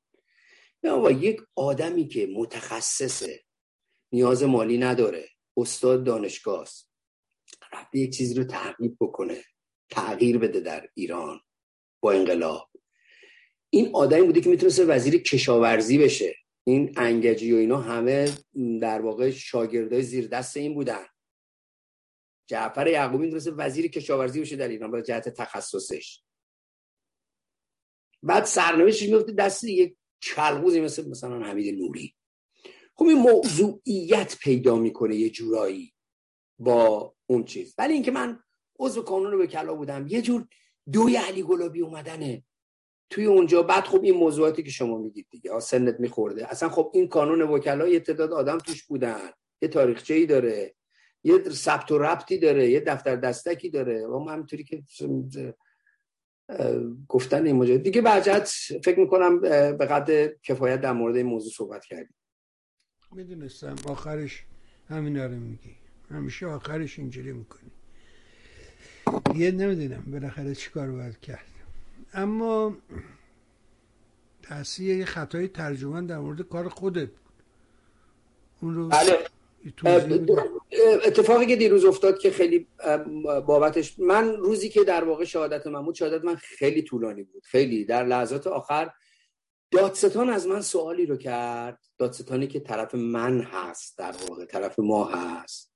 با یک آدمی که متخصصه نیاز مالی نداره استاد دانشگاه است رفته یک چیزی رو تغییر بکنه تغییر بده در ایران با انقلاب. این آدمی بوده که می‌تونسته وزیر کشاورزی بشه. این انگجی و اینا همه در واقع شاگردای زیر دست این بودن. جعفر یعقوبی می‌تونسته وزیر کشاورزی بشه در ایران برای جهت تخصصش. بعد سرنوشتش میفته دست یک چلغوزی مثل مثلا حمید نوری. خب این موضوعیت پیدا می‌کنه یه جورایی با اون چیز. ولی اینکه من عضو کانون وکلا بودم یه جور دوی علی گلابی اومدنه توی اونجا. بعد خب این موضوعاتی که شما میگید دیگه سنت میخورده. اصلا خب این کانون وکلا یه تعداد آدم توش بودن. یه تاریخچه ای داره. یه ثبت و ربطی داره. یه دفتر دستکی داره. و همینطوری که گفتن این ماجرا دیگه بعد فکر می‌کنم به قدر کفایت در مورد این موضوع صحبت کردیم. می‌دونستم. آخرش همینا رو میگی. همیشه آخرش اینجوری می‌کنی. یه نمی‌دونم بالاخره چیکار باید کرد. اما تاثیر یه خطای ترجمان در مورد کار خودت بود. اون رو بله. اتفاقی که دیروز افتاد که خیلی بابتش من روزی که در واقع شهادت من بود شهادت من خیلی طولانی بود. خیلی. در لحظات آخر دادستان از من سوالی رو کرد. دادستانی که طرف من هست در واقع طرف ما هست.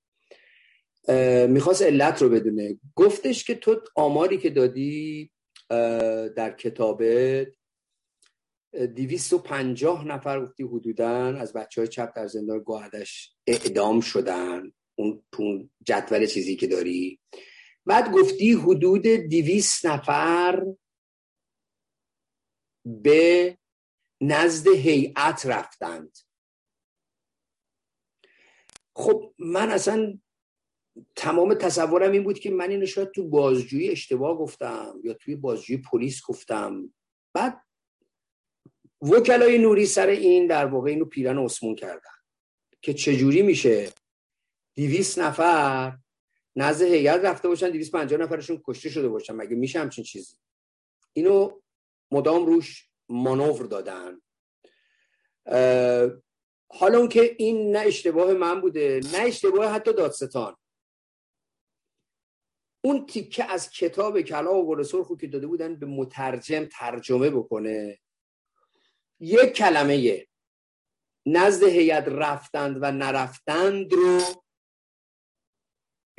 می‌خواست علت رو بدونه. گفتش که تو آماری که دادی در کتابت دیویست و پنجاه نفر گفتی حدودا از بچه های چپ در زندان گوهدش اعدام شدن. اون جدول چیزی که داری. بعد گفتی حدود دیویست نفر به نزد هیئت رفتند. خب من اصلا تمام تصورم این بود که من اینو شاید تو بازجویی اشتباه گفتم یا توی بازجویی پلیس گفتم. بعد وکلای نوری سر این در واقع اینو پیرن اسمون کردن که چجوری میشه دیویس نفر نزد هیئت رفته باشن دیویس پنجاه نفرشون کشته شده باشن. مگه میشه همچین چیزی؟ اینو مدام روش مانور دادن. حالا اون که این نه اشتباه من بوده نه اشتباه حتی دادستان. اون تیکه از کتاب کلا و گل سرخو که داده بودن به مترجم ترجمه بکنه. یک کلمه نزد هیئت رفتند و نرفتند رو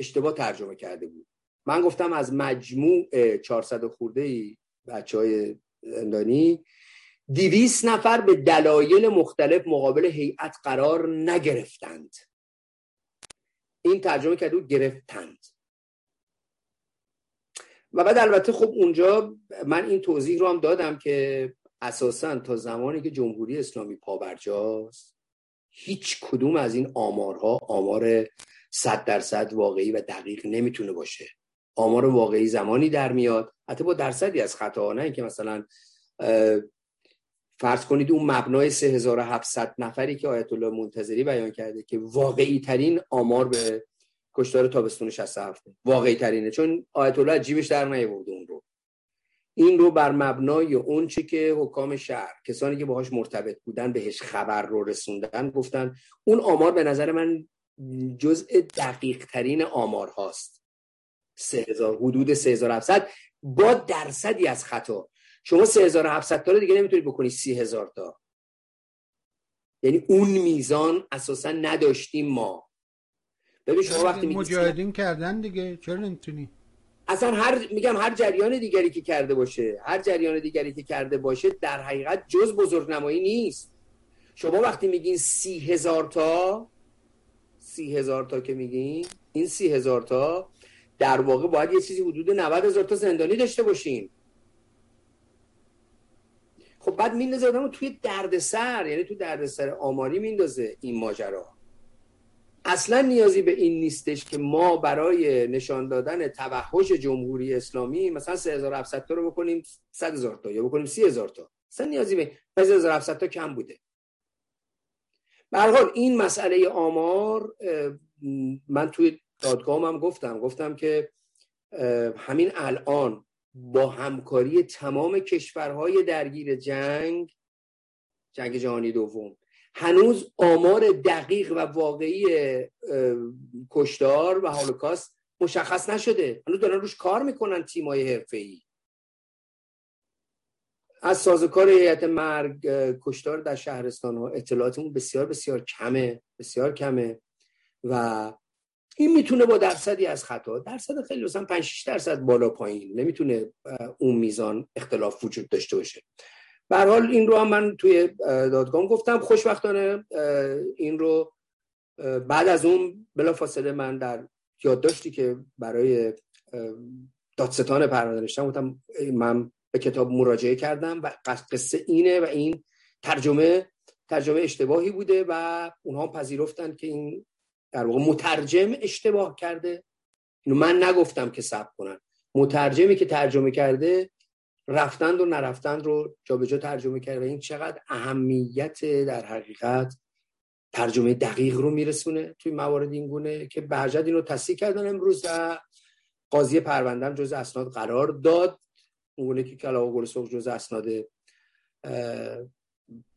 اشتباه ترجمه کرده بود. من گفتم از مجموع 400 خورده ای بچه های زندانی دیویس نفر به دلایل مختلف مقابل هیئت قرار نگرفتند. این ترجمه کرده بود گرفتند. و بعد البته خب اونجا من این توضیح رو هم دادم که اساسا تا زمانی که جمهوری اسلامی پابرجاست هیچ کدوم از این آمارها آمار صد درصد واقعی و دقیق نمی‌تونه باشه. آمار واقعی زمانی در میاد. حتی با درصدی از خطا نه که مثلا فرض کنید اون مبنای 3700 نفری که آیت الله منتظری بیان کرده که واقعی ترین آمار به کشتار تابستون 67 واقعی ترینه چون آیت الله جیبش در نیاورده اون رو. این رو بر مبنای اون چی که حکام شهر کسانی که باهاش مرتبط بودن بهش خبر رو رسوندن گفتن اون آمار به نظر من جزء دقیق ترین آمار هاست. 3000 حدود 3700 با درصدی از خطا. شما 3700 تا رو دیگه نمی‌تونید بکنی 30000 تا. یعنی اون میزان اساسا نداشتیم ما. ببین شما وقتی مجاهدین کردن دیگه. چرا نمی‌تونی؟ اصلا هر میگم هر جریان دیگری که کرده باشه هر جریان دیگری که کرده باشه در حقیقت جز بزرگنمایی نیست. شما وقتی میگین سی هزار تا سی هزار تا که میگین این سی هزار تا در واقع باید یه چیزی حدود 90 هزار تا زندانی داشته باشیم. خب بعد میندازه آدم توی دردسر یعنی تو دردسر آماری میندازه این ماجرا. اصلا نیازی به این نیستش که ما برای نشان دادن توحش جمهوری اسلامی مثلا 3700 تا رو بکنیم 100 هزار تا یا بکنیم 30 هزار تا. اصلا نیازی به 3700 تا کم بوده. به حال این مسئله آمار من توی دادگاه هم گفتم گفتم که همین الان با همکاری تمام کشورهای درگیر جنگ جنگ جهانی دوم هنوز آمار دقیق و واقعی کشتار و هولوکاست مشخص نشده. هنوز دارن روش کار می‌کنن تیمای حرفه‌ای. از سازوکار هیئت مرگ کشتار در شهرستان ها اطلاعاتمون بسیار بسیار کمه بسیار کمه و این می‌تونه با درصدی از خطا درصد خیلی مثلا 5 6 درصد بالا پایین نمی‌تونه اون میزان اختلاف وجود داشته باشه. به حال این رو هم من توی دادگاه گفتم خوشبختانه این رو بعد از اون بلافاصله من در یادداشتی که برای دادستان پرونده نوشتم گفتم من به کتاب مراجعه کردم و قصه اینه و این ترجمه ترجمه اشتباهی بوده و اونها پذیرفتن که این در واقع مترجم اشتباه کرده. اینو من نگفتم که ثبت کنن. مترجمی که ترجمه کرده رفتند و نرفتند رو جابجا جا ترجمه کرده. این چقدر اهمیت در حقیقت ترجمه دقیق رو میرسونه توی موارد این گونه که برجد این رو تصدیح کردن امروز قاضی پروندم جز اسناد قرار داد. اون که کلاغ گل سرخ جز اسناد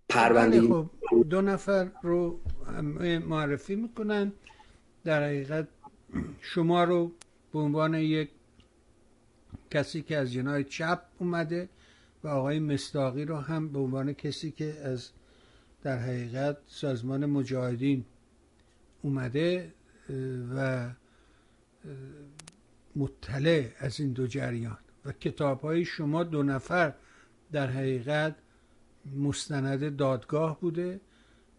پرونده خب دو نفر رو معرفی می‌کنن. در حقیقت شما رو به عنوان یک کسی که از جنای چپ اومده و آقای مستاقی رو هم به عنوان کسی که از در حقیقت سازمان مجاهدین اومده و مطلع از این دو جریان. و کتاب های شما دو نفر در حقیقت مستند دادگاه بوده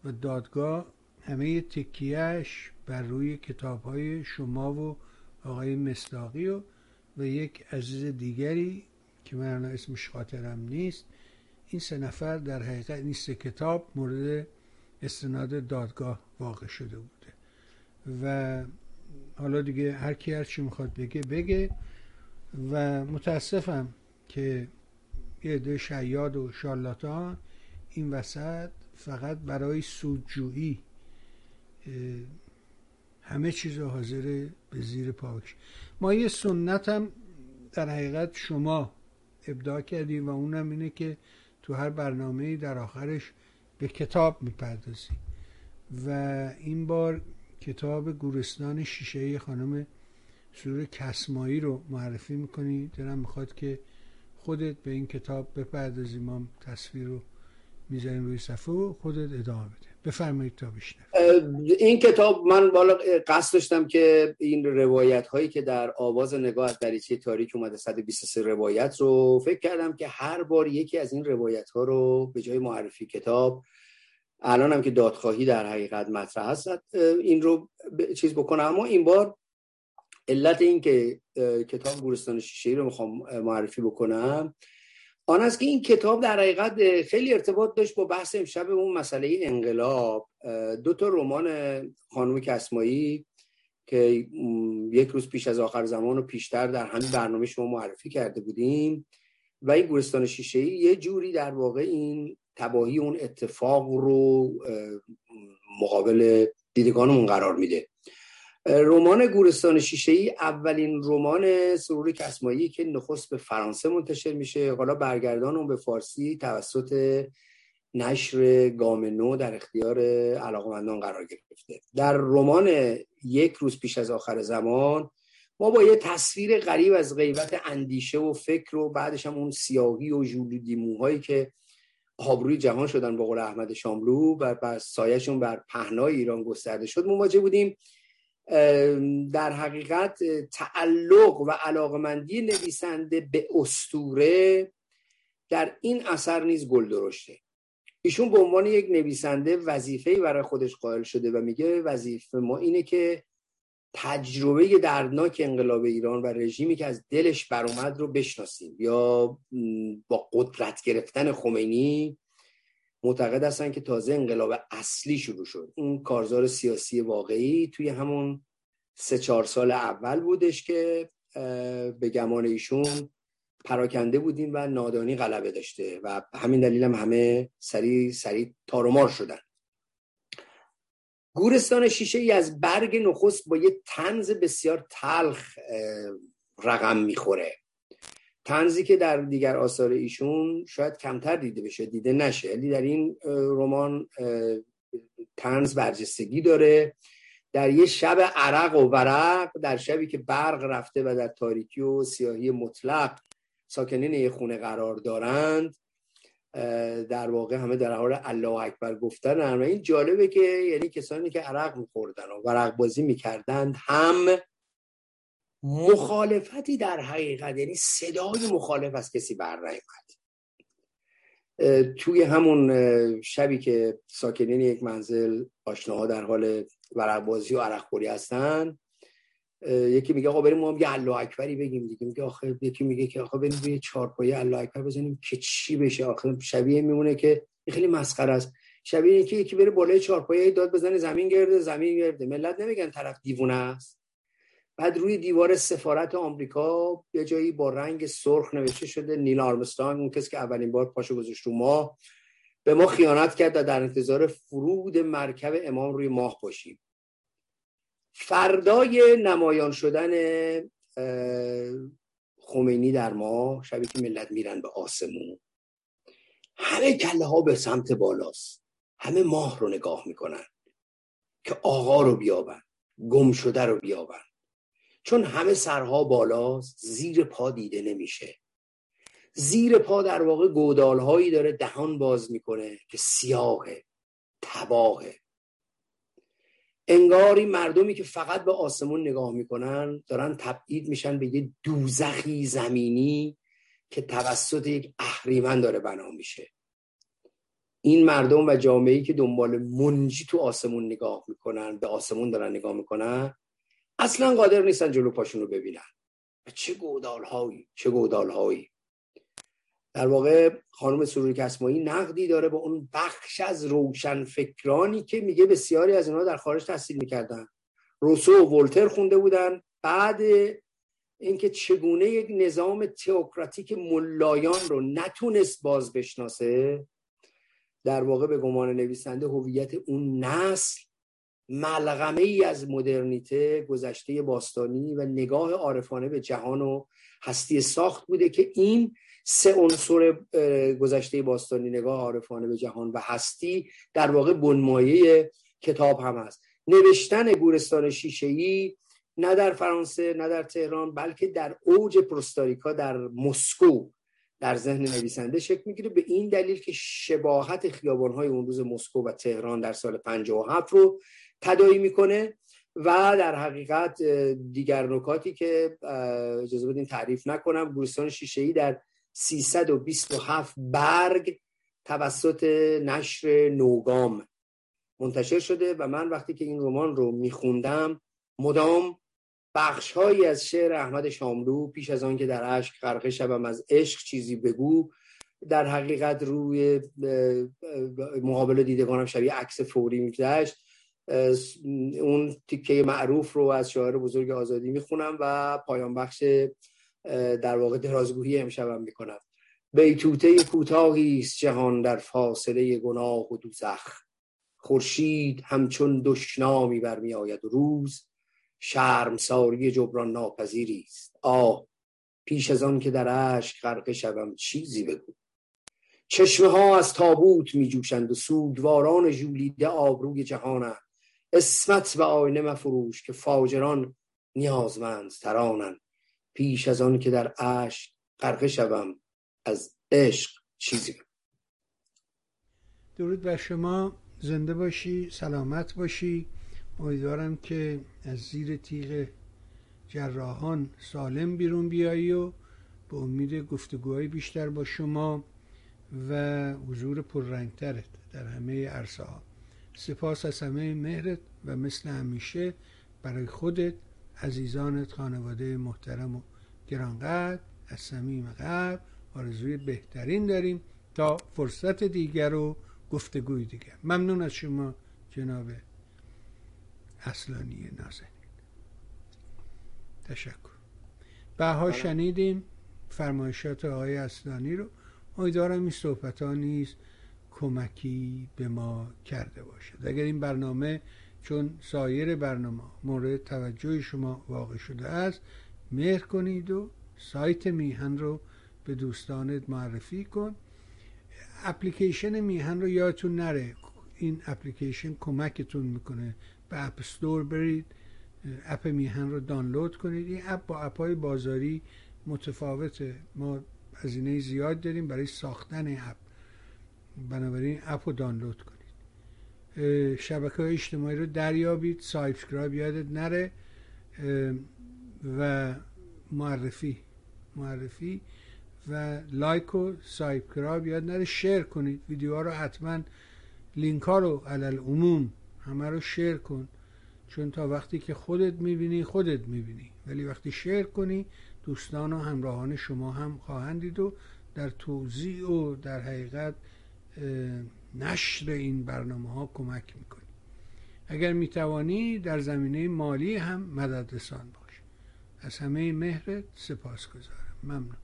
و دادگاه همه تکیهش بر روی کتاب های شما و آقای مستاقی و و یک عزیز دیگری که من اسمش خاطرم نیست. این سه نفر در حقیقت این سه کتاب مورد استناد دادگاه واقع شده بوده. و حالا دیگه هر کی هر چی می‌خواد بگه بگه. و متاسفم که یه عده شیاد و شالاتان این وسط فقط برای سودجویی همه چیز حاضر به زیر پاکش ما یه سنت هم در حقیقت شما ابداع کردیم و اونم اینه که تو هر برنامه در آخرش به کتاب می‌پردازیم. و این بار کتاب گورستان شیشه خانم سرور کسمایی رو معرفی می‌کنی. دلم می‌خواد که خودت به این کتاب بپردازیم ما تصویر رو می‌ذاریم روی صفحه و خودت ادامه بده. بفرمایید تا این کتاب من بالا قصد داشتم که این روایت هایی که در آواز نگاه از دریچه تاریک اومده 123 روایت رو فکر کردم که هر بار یکی از این روایت ها رو به جای معرفی کتاب الان هم که دادخواهی در حقیقت مطرح هست این رو چیز بکنم. اما این بار علت این که کتاب گورستان شیشه رو می‌خوام معرفی بکنم آن است که این کتاب در حقیقت خیلی ارتباط داشت با بحث امشب اون مسئله انقلاب دو تا رمان خانم کسمایی که یک روز پیش از آخر زمان و پیشتر در همین برنامه شما معرفی کرده بودیم و این گورستان شیشه ای یه جوری در واقع این تباهی اون اتفاق رو مقابل دیدگانمون قرار میده. رمان گورستان شیشه ای اولین رمان سرور کسمایی که نخست به فرانسه منتشر میشه. حالا برگردان اون به فارسی توسط نشر گام نو در اختیار علاقمندان قرار گرفته. در رمان یک روز پیش از آخر زمان ما با یه تصویر غریب از غیبت اندیشه و فکر و بعدش هم اون سیاهی و جولودی موهایی که آبروی جهان شدن با قول احمد شاملو و بر سایشون بر پهنای ایران گسترده شد مواجه بودیم. در حقیقت تعلق و علاقمندی نویسنده به استوره در این اثر نیز گل درشته. ایشون به عنوان یک نویسنده وظیفه برای خودش قائل شده و میگه وظیفه ما اینه که تجربه دردناک انقلاب ایران و رژیمی که از دلش برآمد رو بشناسیم یا با قدرت گرفتن خمینی معتقد هستن که تازه انقلاب اصلی شروع شد. اون کارزار سیاسی واقعی توی همون سه چهار سال اول بودش که به گمان ایشون پراکنده بودیم و نادانی غلبه داشته و همین دلیل هم همه سری سری تارومار شدن. گورستان شیشه ای از برگ نخست با یه تنز بسیار تلخ رقم می‌خوره. تنزی که در دیگر آثار ایشون شاید کمتر دیده بشه دیده نشه. ولی در این رمان تنز برجستگی داره. در یه شب عرق و ورق در شبی که برق رفته و در تاریکی و سیاهی مطلق ساکنین یه خونه قرار دارند در واقع همه در حال الله اکبر گفتن و این جالبه که یعنی کسانی که عرق میخوردن و ورق بازی می‌کردند هم مخالفتی در حقیقت. یعنی صدای مخالف از کسی بر توی همون شبی که ساکنین یک منزل آشناها در حال ورق بازی و عرق خوری هستن یکی میگه آقا بریم ما یه الله اکبری بگیم دیگه. میگه آخه یکی میگه که آقا بریم روی چهارپایه الله اکبر بزنیم که چی بشه. آخه شبیه میمونه که خیلی مسخره است. شبیه اینکه یکی بره بالای چهارپایه داد بزنه زمین گرده زمین گرده. ملت نمیگن طرف دیوونه است. بعد روی دیوار سفارت آمریکا یه جایی با رنگ سرخ نوشته شده نیل آرمسترانگ اون کسی که اولین بار پاشو گذاشت رو ما به ما خیانت کرد و در انتظار فرود مرکب امام روی ماه باشیم. فردای نمایان شدن خمینی در ما شبی که ملت میرن به آسمون. همه کله ها به سمت بالاست. همه ماه رو نگاه می‌کنن که آقا رو بیابن گم شده رو بیابن. چون همه سرها بالاست زیر پا دیده نمیشه. زیر پا در واقع گودال هایی داره دهان باز می‌کنه که سیاهه تباهه. انگاری مردمی که فقط به آسمون نگاه می‌کنن دارن تبعید میشن به یه دوزخی زمینی که توسط یک اهریمن داره بنا میشه. این مردم و جامعه‌ای که دنبال منجی تو آسمون نگاه می‌کنن به آسمون دارن نگاه می‌کنن اصلا قادر نیستن جلو پاشون رو ببینن. چه گودال هایی چه گودال هایی در واقع خانم سروری کسمایی نقدی داره با اون بخش از روشن فکرانی که میگه بسیاری از اینها در خارج تحصیل می‌کردن. روسو و ولتر خونده بودن. بعد اینکه چگونه یک نظام تئوکراتیک ملایان رو نتونست باز بشناسه در واقع به گمان نویسنده هویت اون نسل ملغمه ای از مدرنیته گذشته باستانی و نگاه عارفانه به جهان و هستی ساخت بوده که این سه عنصر گذشته باستانی نگاه عارفانه به جهان و هستی در واقع بنمایه کتاب هم هست. نوشتن گورستان شیشه‌ای نه در فرانسه نه در تهران بلکه در اوج پروستاریکا در مسکو در ذهن نویسنده شکل می‌گیره. به این دلیل که شباهت خیابانهای اون روز مسکو و تهران در سال 57 رو تدایی می‌کنه و در حقیقت دیگر نکاتی که اجازه بدین تعریف نکنم گورستان شیشه در 327 برگ توسط نشر نوگام منتشر شده و من وقتی که این رمان رو میخوندم مدام بخشهایی از شعر احمد شاملو پیش از آن که در عشق غرقه شبم از عشق چیزی بگو در حقیقت روی مقابل دیدگانم شبیه عکس فوری میگذشت. اون تیکه معروف رو از شاعر بزرگ آزادی می‌خونم و پایان بخش در واقع درازگویی امشبم می‌کنم. بیتوته کوتاهی است جهان در فاصله گناه و دوزخ. خورشید همچون دشنامی برمی آید و روز شرمساری جبران ناپذیری است. آه پیش از آن که در عشق غرقه شوم چیزی بگو. چشمه ها از تابوت می جوشند و سوگواران ژولیده آبروی جهانند. اسمت به آینه مفروش که فاجران نیازمند ترانند پیش از آن که در عشق غرقه شوم از عشق چیزی درود بر شما. زنده باشی سلامت باشی. امیدوارم که از زیر تیغ جراحان سالم بیرون بیایی و به امید گفتگوهای بیشتر با شما و حضور پررنگترت در همه عرصه ها سپاس از همه مهرت و مثل همیشه برای خودت عزیزانت خانواده محترم و گرانقدر از صمیم قلب آرزوی بهترین داریم تا فرصت دیگر رو گفتگوی دیگه ممنون از شما جناب اصلانی نازنین. تشکر. بها بله. شنیدیم فرمایشات آقای اصلانی رو. امیدوارم این صحبت ها نیز کمکی به ما کرده باشد. اگر این برنامه چون سایر برنامه مورد توجه شما واقع شده است مهر کنید و سایت میهن رو به دوستانت معرفی کن. اپلیکیشن میهن رو یادتون نره. این اپلیکیشن کمکتون می‌کنه. به App Store برید اپ میهن رو دانلود کنید. این اپ با اپ های بازاری متفاوته. ما هزینه زیاد داریم برای ساختن اپ. بنابراین اپ رو دانلود کنید. شبکه های اجتماعی رو دریابید subscribe یادت نره و معرفی معرفی و like و subscribe یاد نره. share کنید. ویدیوها رو حتما لینک ها رو علی‌العموم همه رو share کن. چون تا وقتی که خودت می‌بینی خودت می‌بینی. ولی وقتی share کنی دوستان و همراهان شما هم خواهند دید و در توضیح و در حقیقت نشر این برنامه ها کمک می‌کنی اگر می‌توانی در زمینه مالی هم مدد رسان باش. از همه مهرت سپاس گذارم ممنون.